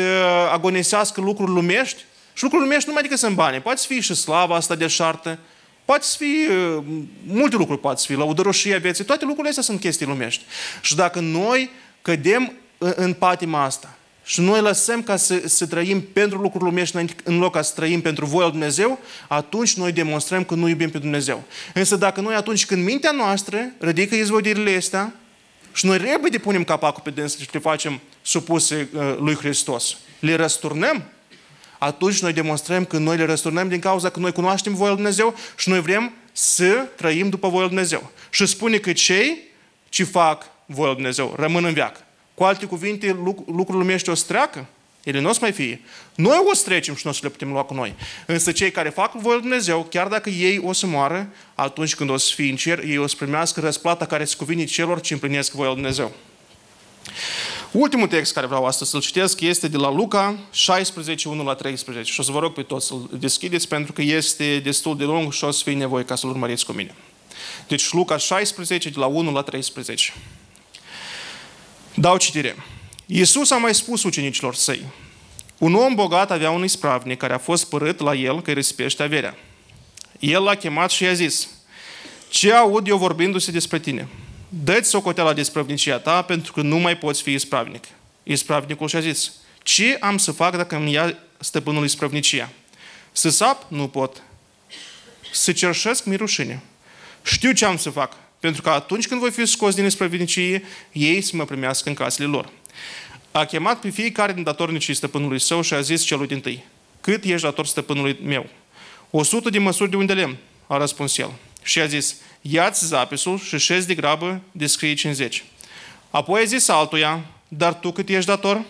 agonisească lucruri lumești, și lucruri lumești nu mai decât sunt bani. Poate să fie și slava asta de șartă, poate să fie, uh, multe lucruri poate să fie, lăudăroșia vieții, toate lucrurile astea sunt chestii lumești. Și dacă noi cădem în patima asta, și noi lăsăm ca să, să trăim pentru lucruri lumești în loc ca să trăim pentru voia lui Dumnezeu, atunci noi demonstrăm că nu iubim pe Dumnezeu. Însă dacă noi atunci când mintea noastră ridică izvodirile astea și noi repede punem capacul pe dânsă și le facem supuse uh, lui Hristos, le răsturnăm, atunci noi demonstrăm că noi le răsturnăm din cauza că noi cunoaștem voia lui Dumnezeu și noi vrem să trăim după voia lui Dumnezeu. Și spune că cei ce fac voia lui Dumnezeu rămân în viață. Cu alte cuvinte, lucrul lumește o să treacă. Ele nu o să mai fie. Noi o să trecem și nu o să le putem lua cu noi. Însă cei care fac voia lui Dumnezeu, chiar dacă ei o să moară, atunci când o să fie în cer, ei o să primească răsplata care se cuvine celor ce împlinesc voia lui Dumnezeu. Ultimul text care vreau astăzi să-l citesc este de la Luca 16, 1 la 13. Și o să vă rog pe toți să-l deschideți pentru că este destul de lung și o să fie nevoie ca să-l urmăriți cu mine. Deci Luca 16, de la 1 la 13. Dau citire. Iisus a mai spus ucenicilor săi, un om bogat avea un ispravnic care a fost părât la el că îi risipește averea. El l-a chemat și i-a zis, ce aud eu vorbindu-se despre tine? Dă-ți socoteala desprăvnicia ta pentru că nu mai poți fi ispravnic. Ispravnicul și-a zis, ce am să fac dacă îmi ia stăpânul ispravnicia? Să sap? Nu pot. Să cerșesc? Mi rușine. Știu ce am să fac pentru că atunci când voi fi scos din nesprăvinicie, ei să mă primească în casele lor. A chemat pe fiecare din datornicii stăpânului său și a zis celui din tâi, cât ești dator stăpânului meu? O sută de măsuri de unde lemn, a răspuns el. Și a zis, ia-ți zapisul și șezi de grabă, descrie 50. Apoi a zis altuia, dar tu cât ești dator?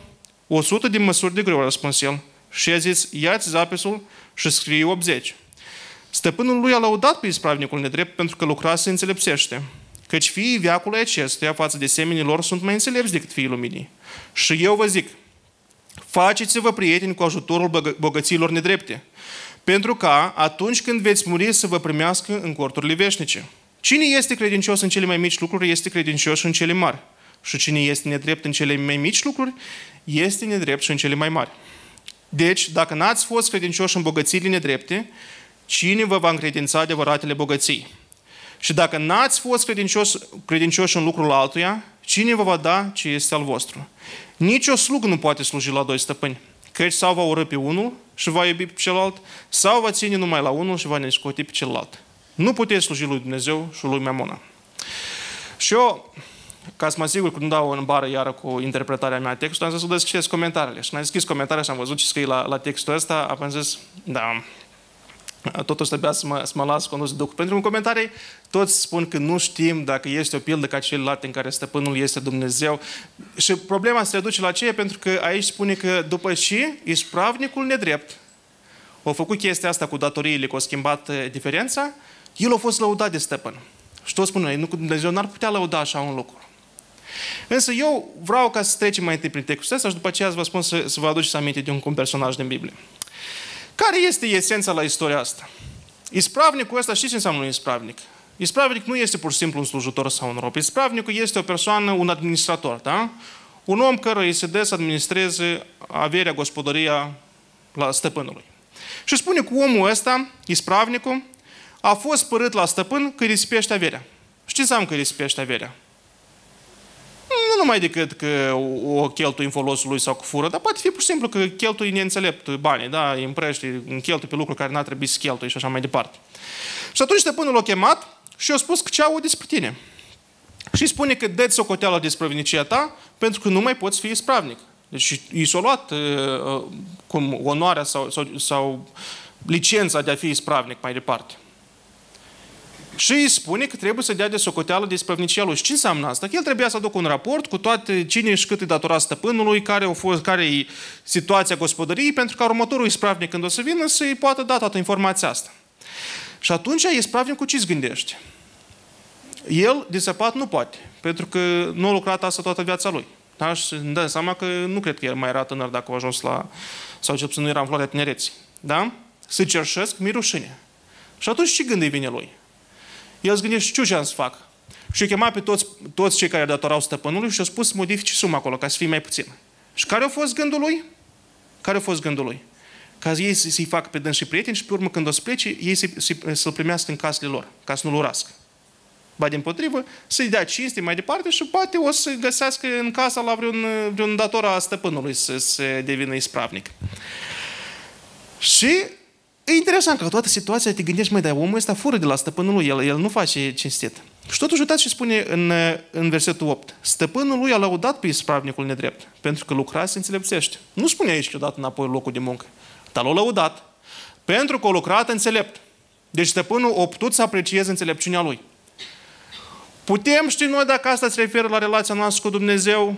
O sută de măsuri de greu, a răspuns el. Și a zis, ia-ți zapisul Și scrie 80. Stăpânul lui a lăudat pe ispravnicul nedrept pentru că lucra să înțelepțește. Căci fiii veacului acestuia față de semenii lor sunt mai înțelepți decât fiii luminii. Și eu vă zic, faceți-vă prieteni cu ajutorul bogăților nedrepte, pentru ca atunci când veți muri să vă primească în corturile veșnice. Cine este credincios în cele mai mici lucruri, este credincios în cele mari. Și cine este nedrept în cele mai mici lucruri, este nedrept și în cele mai mari. Deci, dacă n-ați fost credincioși în bogățiile nedrepte, cine vă va încredința adevăratele bogății? Și dacă n-ați fost credincioși, credincioși în lucrul altuia, cine vă va da ce este al vostru? Nici o slugă nu poate sluji la doi stăpâni, căci sau va ură pe unul și va iubi pe celălalt, sau va ține numai la unul și va ne pe celălalt. Nu puteți sluji lui Dumnezeu și lui Memona. Și eu, ca să mă asigur că nu dau în bară iară cu interpretarea mea a textului, am zis să deschis comentariile. Și am deschis comentarii și am văzut ce scrie la, la textul ăsta, am zis, da, totuși trebuia să mă, să mă las condus de Duhul. Pentru că în comentarii toți spun că nu știm dacă este o pildă ca celelalte în care stăpânul este Dumnezeu. Și problema se reduce la ce? Pentru că aici spune că după ce ispravnicul nedrept a făcut chestia asta cu datoriile, că a schimbat eh, diferența, el a fost lăudat de stăpân. Și toți spun noi, nu, Dumnezeu n-ar putea lăuda așa un lucru. Însă eu vreau ca să trecem mai întâi prin textul ăsta și după aceea vă spun să, să vă aduceți aminte de un, un personaj din Biblie. Care este esența la istoria asta? Ispravnicul ăsta, știți ce înseamnă un ispravnic? Ispravnic nu este pur și simplu un slujitor sau un rob. Ispravnicul este o persoană, un administrator, da? Un om care îi se dă să administreze averea, gospodăria la stăpânului. Și spune că omul ăsta, ispravnicul, a fost părât la stăpân că risipește averea. Știți am că risipește averea? Nu numai decât că o cheltui în folosul lui sau cu fură, dar poate fi pur și simplu că cheltui neînțelept banii, da, îi împrăște, cheltui pe lucruri care n-ar trebui să cheltui și așa mai departe. Și atunci stăpânul l-a chemat și a spus că ce au despre tine. Și spune că dă-ți socoteala despre vinicia ta, pentru că nu mai poți fi ispravnic. Deci i s-a luat uh, uh, cum onoarea sau, sau, sau licența de a fi ispravnic mai departe. Și îi spune că trebuie să dea de socoteală de ispravnicia lui. Și ce înseamnă asta? Că el trebuia să aducă un raport cu toate cine și cât îi datora stăpânului, care, au fost, care e situația gospodăriei, pentru că următorul ispravnic când o să vină să-i poată da toată informația asta. Și atunci ispravnicul ce îți gândește? El, de săpat, nu poate, pentru că nu a lucrat asta toată viața lui. Da? Și îmi dă seama că nu cred că el mai era tânăr dacă a ajuns la... sau cel puțin nu era în floarea tinereții. Da? Să cerșesc, mi rușine. Și atunci ce gând îi vine lui? El îți gândește, știu ce am să fac. Și eu chemat pe toți, toți cei care datorau stăpânului și au spus să modifice suma acolo, ca să fie mai puțin. Și care a fost gândul lui? Care a fost gândul lui? Ca ei să-i facă pe dâns și prieteni și pe urmă când o să plece, ei să-l primească în casele lor, ca să nu-l urască. Ba din potrivă, să-i dea cinste mai departe și poate o să găsească în casa la vreun, vreun dator a stăpânului să se devină ispravnic. Și E interesant că toată situația te gândești, mai dar omul ăsta fură de la stăpânul lui, el, el nu face cinstit. Și totuși uitați ce spune în, în versetul 8. Stăpânul lui a lăudat pe ispravnicul nedrept, pentru că lucra se înțelepțește. Nu spune aici că a dat înapoi locul de muncă, dar l-a lăudat, pentru că a lucrat înțelept. Deci stăpânul a putut să aprecieze înțelepciunea lui. Putem ști noi dacă asta se referă la relația noastră cu Dumnezeu?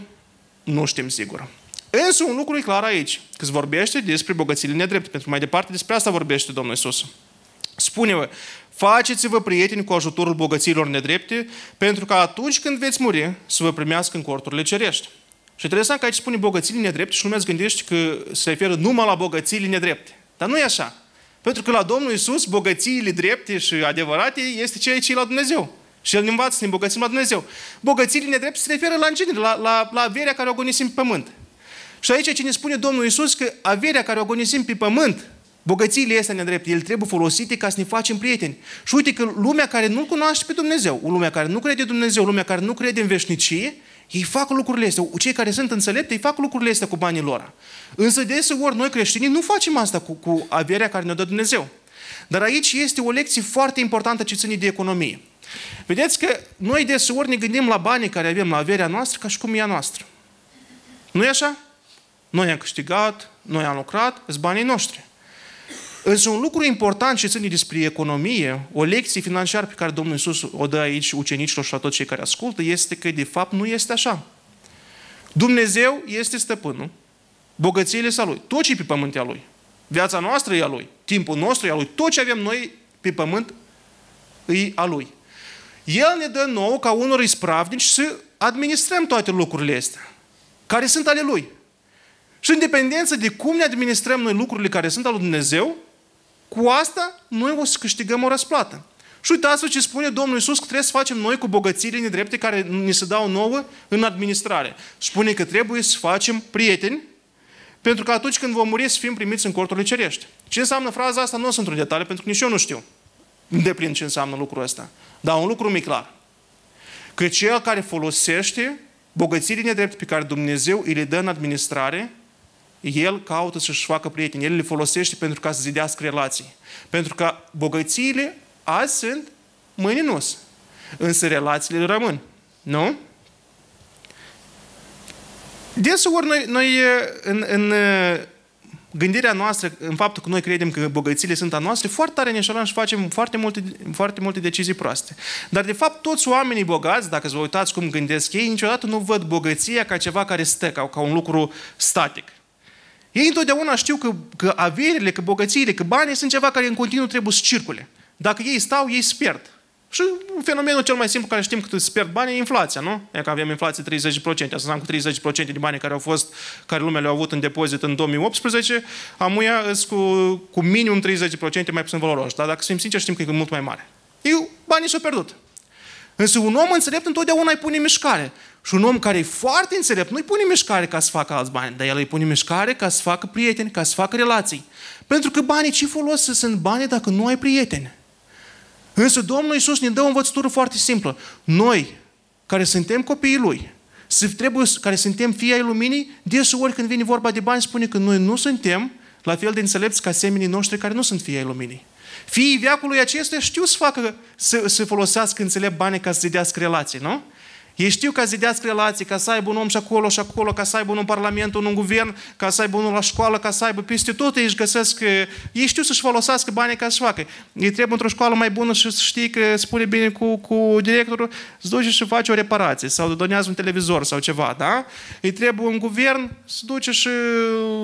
Nu știm sigur. Însă un lucru e clar aici, că se vorbește despre bogățiile nedrepte, pentru mai departe despre asta vorbește Domnul Isus. Spune-vă, faceți-vă prieteni cu ajutorul bogăților nedrepte, pentru că atunci când veți muri, să vă primească în corturile cerești. Și interesant că aici spune bogățiile nedrepte și lumea îți gândește că se referă numai la bogățiile nedrepte. Dar nu e așa. Pentru că la Domnul Isus bogățiile drepte și adevărate este ceea ce e la Dumnezeu. Și El ne învață să ne îmbogățim la Dumnezeu. Bogățiile nedrepte se referă la în genere, la, la, la averea care o agonisim pe pământ. Și aici ce ne spune Domnul Isus că averea care o agonisim pe pământ, bogățiile este nedrepte, el trebuie folosite ca să ne facem prieteni. Și uite că lumea care nu cunoaște pe Dumnezeu, o lumea care nu crede în Dumnezeu, lumea care nu crede în veșnicie, ei fac lucrurile astea. Cei care sunt înțelepți, ei fac lucrurile astea cu banii lor. Însă deseori noi creștinii nu facem asta cu, cu averea care ne dă Dumnezeu. Dar aici este o lecție foarte importantă ce ține de economie. Vedeți că noi deseori ne gândim la banii care avem, la averea noastră, ca și cum e a noastră. nu e așa? Noi am câștigat, noi am lucrat, sunt banii noștri. Însă un lucru important ce ține despre economie, o lecție financiară pe care Domnul Iisus o dă aici ucenicilor și la toți cei care ascultă, este că de fapt nu este așa. Dumnezeu este stăpânul, bogățiile sa Lui, tot ce pe pământea Lui. Viața noastră e a Lui. Timpul nostru e a Lui. Tot ce avem noi pe pământ e a Lui. El ne dă nou ca unor ispravnici să administrăm toate lucrurile astea, care sunt ale Lui. Și în dependență de cum ne administrăm noi lucrurile care sunt ale Lui Dumnezeu, cu asta noi o să câștigăm o răsplată. Și uitați-vă ce spune Domnul Iisus că trebuie să facem noi cu bogățiile nedrepte care ni se dau nouă în administrare. Spune că trebuie să facem prieteni pentru că atunci când vom muri să fim primiți în corturile cerești. Ce înseamnă fraza asta? Nu o să intru în detalii, pentru că nici eu nu știu de plin ce înseamnă lucrul ăsta. Dar un lucru mi clar. Că cel care folosește bogățiile nedrepte pe care Dumnezeu îi le dă în administrare, el caută să-și facă prieteni. El le folosește pentru ca să zidească relații. Pentru că bogățiile azi sunt, mâine nu sunt. Însă relațiile rămân. Nu? Deseori noi, noi în, în gândirea noastră, în faptul că noi credem că bogățiile sunt a noastre, foarte tare ne și facem foarte multe, foarte multe decizii proaste. Dar, de fapt, toți oamenii bogați, dacă vă uitați cum gândesc ei, niciodată nu văd bogăția ca ceva care stă, ca, ca un lucru static. Ei întotdeauna știu că, că averile, că bogățiile, că banii sunt ceva care în continuu trebuie să circule. Dacă ei stau, ei sperd. Și fenomenul cel mai simplu care știm că se pierd bani e inflația, nu? E că avem inflație 30%. Asta înseamnă cu 30% din bani care au fost, care lumea le-au avut în depozit în 2018, amuia cu, cu minim 30% mai puțin valoroși. Dar dacă suntem sinceri, știm că e mult mai mare. Eu, banii s-au pierdut. Însă un om înțelept întotdeauna îi pune mișcare. Și un om care e foarte înțelept nu îi pune mișcare ca să facă alți bani, dar el îi pune mișcare ca să facă prieteni, ca să facă relații. Pentru că banii ce folos sunt bani dacă nu ai prieteni? Însă Domnul Iisus ne dă o învățătură foarte simplă. Noi, care suntem copiii Lui, trebuie, care suntem fii ai luminii, deseori când vine vorba de bani, spune că noi nu suntem la fel de înțelepți ca semenii noștri care nu sunt fii ai luminii. Fiii veacului acestuia știu să facă, să, să folosească înțelept bani ca să zidească relații, nu? Ei știu ca zidească relații, ca să aibă un om și acolo și acolo, ca să aibă unul în Parlament, unul în guvern, ca să aibă unul la școală, ca să aibă peste tot, ei își găsesc, ei știu să-și folosească banii ca să facă. Ei trebuie într-o școală mai bună și să știi că spune bine cu, cu directorul, îți duce și face o reparație sau donează un televizor sau ceva, da? Îi trebuie un guvern să duce și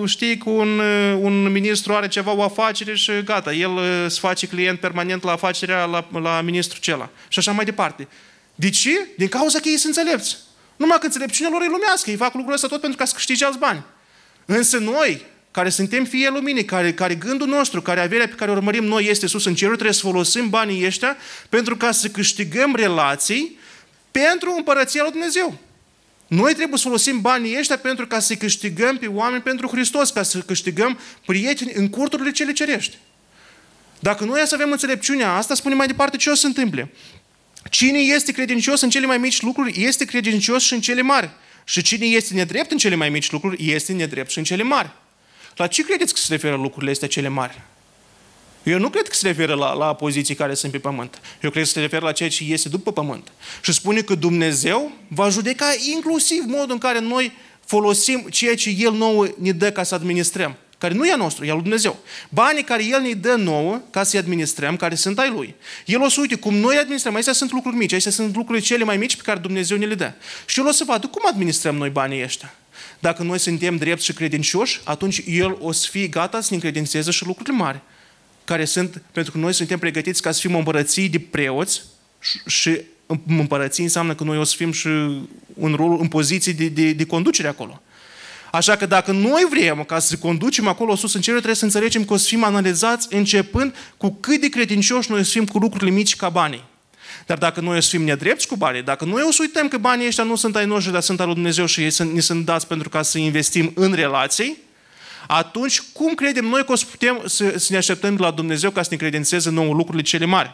știi că un, un ministru are ceva, o afacere și gata, el se face client permanent la afacerea la, la ministrul cela. Și așa mai departe. De ce? Din cauza că ei sunt înțelepți. Numai că înțelepciunea lor e lumească. Ei fac lucrul ăsta tot pentru ca să câștige alți bani. Însă noi, care suntem fie luminii, care, care gândul nostru, care averea pe care o urmărim noi este sus în cerul, trebuie să folosim banii ăștia pentru ca să câștigăm relații pentru împărăția lui Dumnezeu. Noi trebuie să folosim banii ăștia pentru ca să câștigăm pe oameni pentru Hristos, ca să câștigăm prieteni în curturile cele cerești. Dacă noi să avem înțelepciunea asta, spune mai departe ce o să se întâmple. Cine este credincios în cele mai mici lucruri, este credincios și în cele mari. Și cine este nedrept în cele mai mici lucruri, este nedrept și în cele mari. La ce credeți că se referă lucrurile astea cele mari? Eu nu cred că se referă la, la poziții care sunt pe pământ. Eu cred că se referă la ceea ce este după pământ. Și spune că Dumnezeu va judeca inclusiv modul în care noi folosim ceea ce El nouă ne dă ca să administrăm care nu e a nostru, e al lui Dumnezeu. Banii care El ne dă nouă ca să-i administrăm, care sunt ai Lui. El o să uite cum noi administrăm, astea sunt lucruri mici, astea sunt lucrurile cele mai mici pe care Dumnezeu ne le dă. Și El o să vadă cum administrăm noi banii ăștia. Dacă noi suntem drepți și credincioși, atunci El o să fie gata să ne încredințeze și lucrurile mari, care sunt, pentru că noi suntem pregătiți ca să fim o împărăție de preoți și împărății înseamnă că noi o să fim și un rol în poziții de, de, de conducere acolo. Așa că dacă noi vrem ca să conducem acolo sus în cer, trebuie să înțelegem că o să fim analizați începând cu cât de credincioși noi o să fim cu lucrurile mici ca banii. Dar dacă noi o să fim nedrepți cu banii, dacă noi o să uităm că banii ăștia nu sunt ai noștri, dar sunt al lui Dumnezeu și ei sunt, ne sunt dați pentru ca să investim în relații, atunci cum credem noi că o să putem să, să ne așteptăm de la Dumnezeu ca să ne credințeze nouă lucrurile cele mari?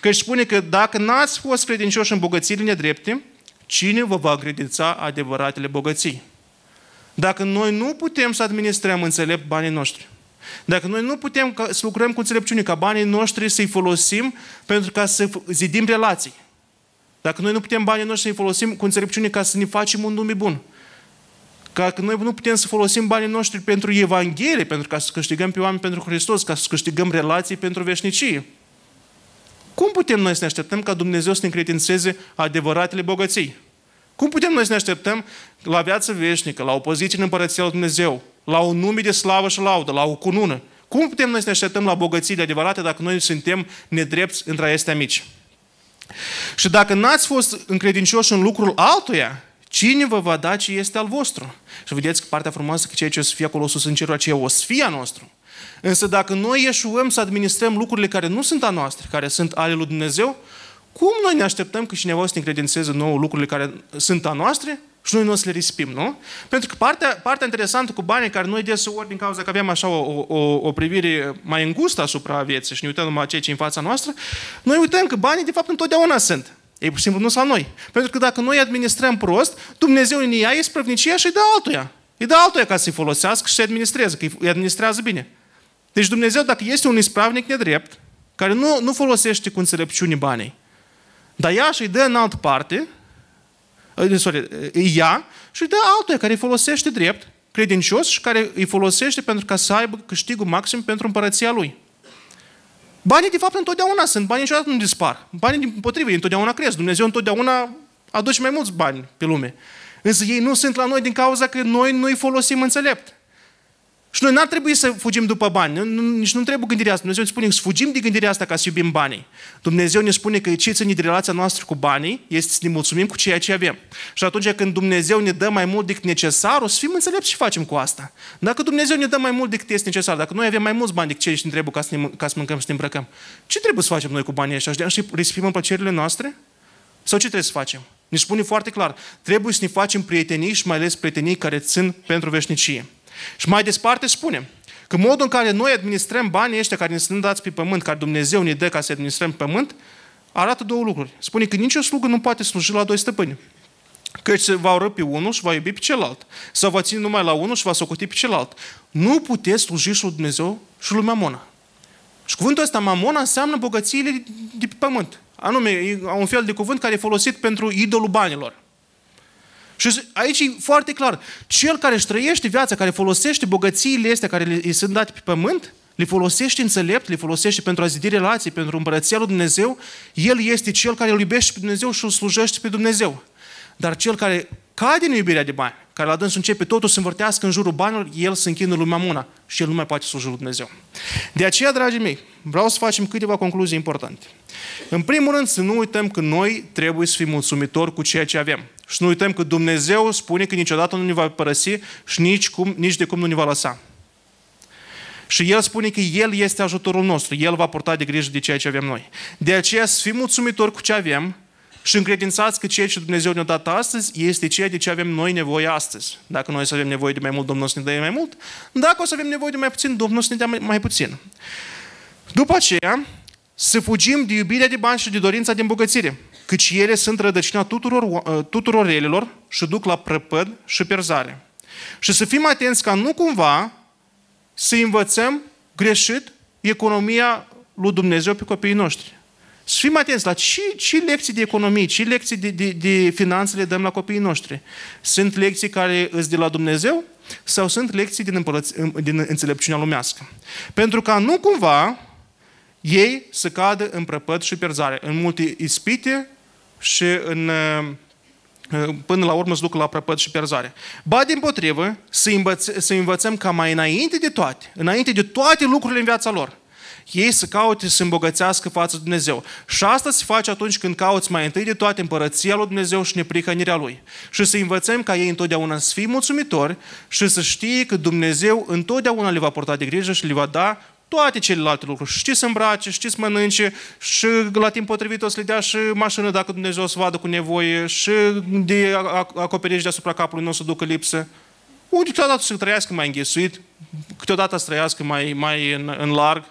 Că își spune că dacă n-ați fost credincioși în bogățiile nedrepte, cine vă va credința adevăratele bogății? Dacă noi nu putem să administrăm înțelept banii noștri, dacă noi nu putem să lucrăm cu înțelepciune, ca banii noștri să-i folosim pentru ca să zidim relații, dacă noi nu putem banii noștri să-i folosim cu înțelepciune ca să ne facem un nume bun, că noi nu putem să folosim banii noștri pentru Evanghelie, pentru ca să câștigăm pe oameni pentru Hristos, ca să câștigăm relații pentru veșnicie. Cum putem noi să ne așteptăm ca Dumnezeu să ne încredințeze adevăratele bogății? Cum putem noi să ne așteptăm la viață veșnică, la opoziție în Împărăția lui Dumnezeu, la un nume de slavă și laudă, la o cunună. Cum putem noi să ne așteptăm la bogățiile adevărate dacă noi suntem nedrepți între acestea mici? Și dacă n-ați fost încredincioși în lucrul altuia, cine vă va da ce este al vostru? Și vedeți că partea frumoasă că ceea ce o să fie acolo sus în cerul aceea o să fie a nostru. Însă dacă noi ieșuăm să administrăm lucrurile care nu sunt a noastre, care sunt ale lui Dumnezeu, cum noi ne așteptăm că cineva să ne încredințeze nouă lucrurile care sunt a noastre și noi nu o să le rispim, nu? Pentru că partea, partea interesantă cu banii care noi deseori, din cauza că avem așa o, o, o privire mai îngustă asupra vieții și ne uităm numai ceea ce în fața noastră, noi uităm că banii de fapt întotdeauna sunt. Ei, pur și simplu, nu sunt la noi. Pentru că dacă noi administrăm prost, Dumnezeu ne ia isprăvnicia și îi dă altuia. Îi dă altuia ca să-i folosească și să-i administreze, că îi administrează bine. Deci Dumnezeu, dacă este un ispravnic nedrept, care nu, nu folosește cu înțelepciune banii, dar ea și îi dă în altă parte, sorry, îi ia și îi dă altuia care îi folosește drept, credincios și care îi folosește pentru ca să aibă câștigul maxim pentru împărăția lui. Banii, de fapt, întotdeauna sunt. Banii niciodată nu dispar. Banii, din potrivă, întotdeauna cresc. Dumnezeu întotdeauna aduce mai mulți bani pe lume. Însă ei nu sunt la noi din cauza că noi nu-i folosim înțelept. Și noi n-ar trebui să fugim după bani. Nu, nici nu trebuie gândirea asta. Dumnezeu ne spune să fugim de gândirea asta ca să iubim banii. Dumnezeu ne spune că ce ține de relația noastră cu banii este să ne mulțumim cu ceea ce avem. Și atunci când Dumnezeu ne dă mai mult decât necesar, o să fim înțelepți și facem cu asta. Dacă Dumnezeu ne dă mai mult decât este necesar, dacă noi avem mai mulți bani decât ce ne trebuie ca să, ne, ca să mâncăm și să ne îmbrăcăm, ce trebuie să facem noi cu banii ăștia? Și risipim plăcerile noastre? Sau ce trebuie să facem? Ne spune foarte clar, trebuie să ne facem prietenii și mai ales prietenii care țin pentru veșnicie. Și mai departe spunem că modul în care noi administrăm banii ăștia care ne sunt dați pe pământ, care Dumnezeu ne dă ca să administrăm pământ, arată două lucruri. Spune că nicio slugă nu poate sluji la doi stăpâni. Căci se va urâ pe unul și va iubi pe celălalt. Sau va ține numai la unul și va socoti pe celălalt. Nu puteți sluji și lui Dumnezeu și lui Mamona. Și cuvântul ăsta, Mamona, înseamnă bogățiile de pe pământ. Anume, e un fel de cuvânt care e folosit pentru idolul banilor. Și aici e foarte clar. Cel care își trăiește viața, care folosește bogățiile astea care îi sunt date pe pământ, le folosește înțelept, le folosește pentru a zidi relații, pentru împărăția lui Dumnezeu, el este cel care îl iubește pe Dumnezeu și îl slujește pe Dumnezeu. Dar cel care cade în iubirea de bani, care la dânsul începe totul să învârtească în jurul banilor, el se închină lui Mamuna și el nu mai poate sluji lui Dumnezeu. De aceea, dragii mei, vreau să facem câteva concluzii importante. În primul rând, să nu uităm că noi trebuie să fim mulțumitori cu ceea ce avem. Și nu uităm că Dumnezeu spune că niciodată nu ne va părăsi și nici, cum, nici de cum nu ne va lăsa. Și El spune că El este ajutorul nostru. El va purta de grijă de ceea ce avem noi. De aceea să fim mulțumitori cu ce avem și încredințați că ceea ce Dumnezeu ne-a dat astăzi este ceea de ce avem noi nevoie astăzi. Dacă noi să avem nevoie de mai mult, Domnul să ne dea mai mult. Dacă o să avem nevoie de mai puțin, Domnul să ne dea mai, mai puțin. După aceea, să fugim de iubirea de bani și de dorința de îmbogățire, căci ele sunt rădăcina tuturor, uh, tuturor relelor și duc la prăpăd și pierzare. Și să fim atenți ca nu cumva să învățăm greșit economia lui Dumnezeu pe copiii noștri. Să fim atenți la ce, ce lecții de economie, ce lecții de, de, de finanțe le dăm la copiii noștri. Sunt lecții care îți de la Dumnezeu sau sunt lecții din, din înțelepciunea lumească. Pentru ca nu cumva ei să cadă în prăpăd și pierzare, în multe ispite și în, uh, până la urmă să ducă la prăpăd și pierzare. Ba din potrivă, să, învăț, să învățăm ca mai înainte de toate, înainte de toate lucrurile în viața lor, ei să caute să se îmbogățească față de Dumnezeu. Și asta se face atunci când cauți mai întâi de toate împărăția lui Dumnezeu și neprihănirea Lui. Și să învățăm ca ei întotdeauna să fie mulțumitori și să știe că Dumnezeu întotdeauna le va porta de grijă și le va da toate celelalte lucruri. Știți să îmbrace, știți să mănânce și la timp potrivit o să le dea și mașină dacă Dumnezeu o să vadă cu nevoie și de acoperiș deasupra capului nu o să ducă lipsă. Unde câteodată să trăiască mai înghesuit, câteodată să trăiască mai, mai în, în larg.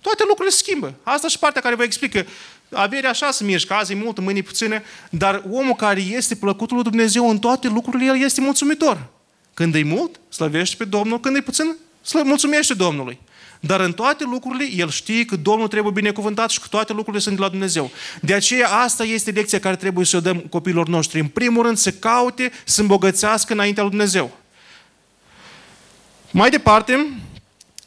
Toate lucrurile se schimbă. Asta și partea care vă explică. Averea așa se mișcă, azi e mult, mâine puține, dar omul care este plăcutul lui Dumnezeu în toate lucrurile, el este mulțumitor. Când e mult, slăvește pe Domnul, când e puțin, mulțumește Domnului. Dar în toate lucrurile, el știe că Domnul trebuie binecuvântat și că toate lucrurile sunt de la Dumnezeu. De aceea, asta este lecția care trebuie să o dăm copiilor noștri. În primul rând, să caute, să îmbogățească înaintea lui Dumnezeu. Mai departe,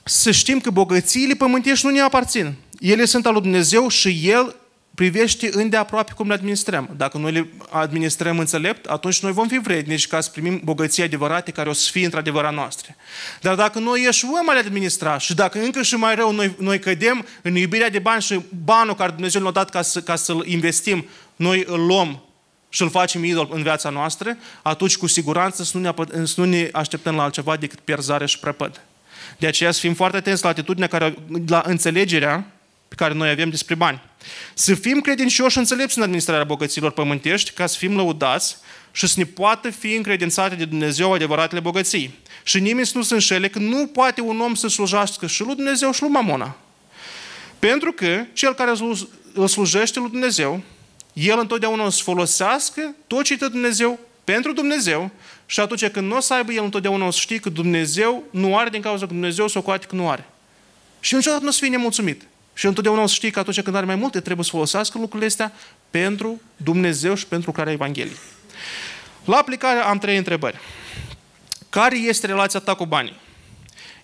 să știm că bogățiile pământești nu ne aparțin. Ele sunt al lui Dumnezeu și El privește îndeaproape cum le administrăm. Dacă noi le administrăm înțelept, atunci noi vom fi vrednici ca să primim bogății adevărate care o să fie într-adevăr a noastre. Dar dacă noi eșuăm a le administra și dacă încă și mai rău noi, noi cădem în iubirea de bani și banul care Dumnezeu ne-a dat ca, să, ca să-l investim, noi îl luăm și îl facem idol în viața noastră, atunci cu siguranță să nu ne, să nu ne așteptăm la altceva decât pierzare și prăpăd. De aceea să fim foarte atenți la atitudinea, care, la înțelegerea pe care noi avem despre bani. Să fim credincioși înțelepți în administrarea bogăților pământești, ca să fim lăudați și să ne poată fi încredințate de Dumnezeu adevăratele bogății. Și nimeni să nu se înșele că nu poate un om să slujească și lui Dumnezeu și lui Mamona. Pentru că cel care îl slujește lui Dumnezeu, el întotdeauna o să folosească tot ce de Dumnezeu pentru Dumnezeu și atunci când nu o să aibă el întotdeauna o să știe că Dumnezeu nu are din cauza că Dumnezeu o coate că nu are. Și niciodată nu o să fie nemulțumit. Și întotdeauna o să știi că atunci când are mai multe, trebuie să folosească lucrurile astea pentru Dumnezeu și pentru lucrarea Evangheliei. La aplicare am trei întrebări. Care este relația ta cu banii?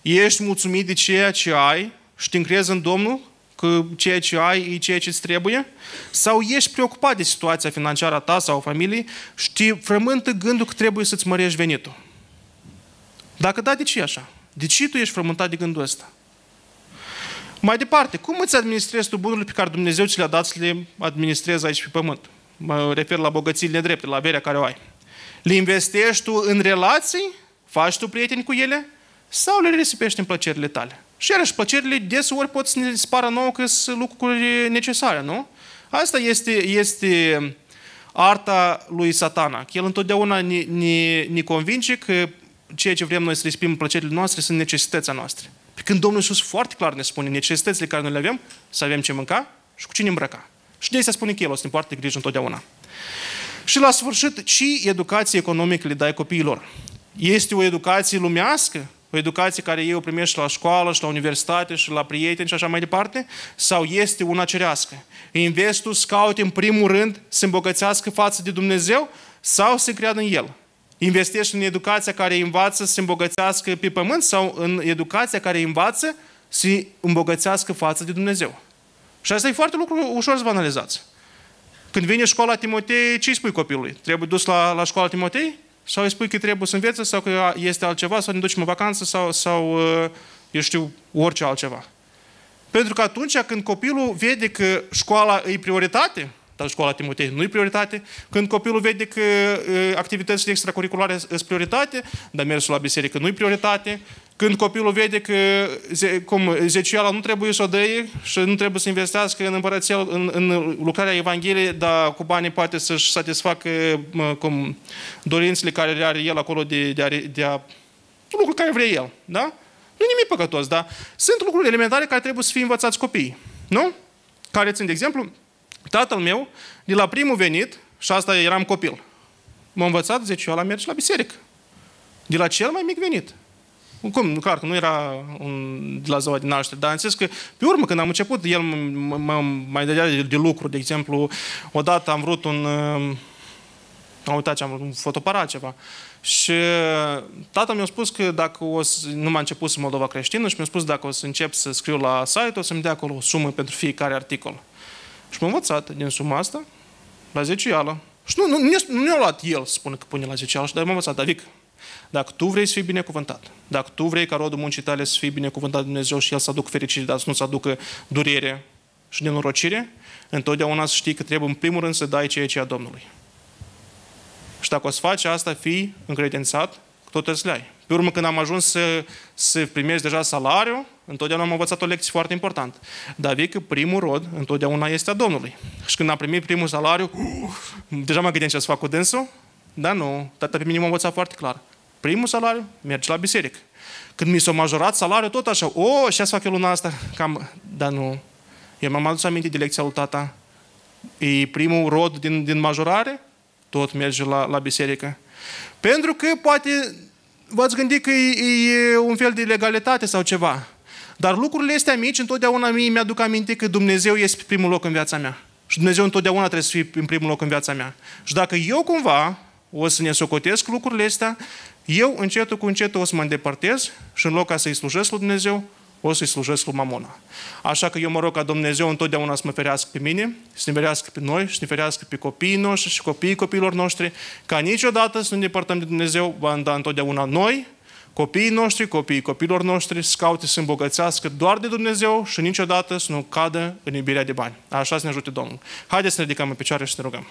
Ești mulțumit de ceea ce ai și te încrezi în Domnul că ceea ce ai e ceea ce îți trebuie? Sau ești preocupat de situația financiară a ta sau a familiei și te frământă gândul că trebuie să-ți mărești venitul? Dacă da, de ce e așa? De ce tu ești frământat de gândul ăsta? Mai departe, cum îți administrezi tu bunurile pe care Dumnezeu ți le-a dat să le administrezi aici pe pământ? Mă refer la bogățiile nedrepte, la averea care o ai. Le investești tu în relații? Faci tu prieteni cu ele? Sau le risipești în plăcerile tale? Și iarăși, plăcerile deseori pot să ne spară nouă că sunt lucruri necesare, nu? Asta este, este arta lui satana. El întotdeauna ne, ne, ne convinge că ceea ce vrem noi să respim plăcerile noastre sunt necesitățile noastre. Pe când Domnul Iisus foarte clar ne spune necesitățile care noi le avem, să avem ce mânca și cu cine îmbrăca. Și de asta spune că El o să ne poartă grijă întotdeauna. Și la sfârșit, ce educație economică le dai copiilor? Este o educație lumească? O educație care ei o primești la școală și la universitate și la prieteni și așa mai departe? Sau este una cerească? Investul să caute în primul rând să îmbogățească față de Dumnezeu sau să creadă în El? Investești în educația care învață să se îmbogățească pe pământ sau în educația care învață să se îmbogățească față de Dumnezeu. Și asta e foarte lucru ușor să vă analizați. Când vine școala Timotei, ce îi spui copilului? Trebuie dus la, la școala Timotei? Sau îi spui că trebuie să învețe sau că este altceva sau ne ducem în vacanță sau, sau uh, eu știu, orice altceva. Pentru că atunci când copilul vede că școala e prioritate, dar școala Timotei nu e prioritate. Când copilul vede că activitățile extracurriculare sunt prioritate, dar mersul la biserică nu e prioritate. Când copilul vede că cum, zeciala nu trebuie să o dăie și nu trebuie să investească în împărăția, în, în lucrarea Evangheliei, dar cu banii poate să-și satisfacă cum, dorințele care le are el acolo de, de, a, de a lucruri care vrea el. Da? Nu nimic păcătos, dar sunt lucruri elementare care trebuie să fie învățați copiii. Nu? Care țin, de exemplu, Tatăl meu, de la primul venit, și asta eram copil, m-a învățat, zice, eu la merge la biserică. De la cel mai mic venit. Cum? Clar că nu era un, de la ziua de naștere, dar am zis că pe urmă când am început, el mă mai dădea de, de lucru, de exemplu, odată am vrut un, uh, am uitat ce am vrut, un fotoparat ceva. Și tatăl mi-a spus că dacă o să, nu m-a început să Moldova creștină și mi-a spus dacă o să încep să scriu la site, o să-mi dea acolo o sumă pentru fiecare articol. Și m-a învățat din suma asta la 10 ială. Și nu, nu, nu ne-a luat el să spună că pune la 10 ială, dar m-a învățat, David, dacă tu vrei să fii binecuvântat, dacă tu vrei ca rodul muncii tale să fie binecuvântat de Dumnezeu și El să aducă fericire, dar să nu să aducă durere și nenorocire, întotdeauna să știi că trebuie în primul rând să dai ceea ce a Domnului. Și dacă o să faci asta, fii încredințat, tot îți le ai. Pe urmă, când am ajuns să, să primesc deja salariu, întotdeauna am învățat o lecție foarte importantă. Dar vei că primul rod întotdeauna este a Domnului. Și când am primit primul salariu, uh, deja mă gândeam ce să fac cu dânsul, dar nu, tata pe mine m-a învățat foarte clar. Primul salariu, mergi la biserică. Când mi s-a majorat salariul, tot așa, o, oh, și să fac eu luna asta, cam, dar nu. Eu m-am adus aminte de lecția lui tata. E primul rod din, din majorare, tot merge la, la biserică. Pentru că poate v-ați gândit că e, e un fel de legalitate sau ceva. Dar lucrurile astea mici, întotdeauna mie mi-aduc aminte că Dumnezeu este pe primul loc în viața mea. Și Dumnezeu întotdeauna trebuie să fie în primul loc în viața mea. Și dacă eu cumva o să ne socotesc lucrurile astea, eu încetul cu încetul o să mă îndepărtez și în loc ca să-i slujesc lui Dumnezeu, o să-i slujesc lui mamona. Așa că eu mă rog ca Dumnezeu întotdeauna să mă ferească pe mine, să ne ferească pe noi, să ne ferească pe copiii noștri și copiii copiilor noștri, ca niciodată să nu ne depărtăm de Dumnezeu, va da întotdeauna noi, copiii noștri, copiii copiilor noștri, să caute să îmbogățească doar de Dumnezeu și niciodată să nu cadă în iubirea de bani. Așa să ne ajute Domnul. Haideți să ne ridicăm în picioare și să ne rugăm.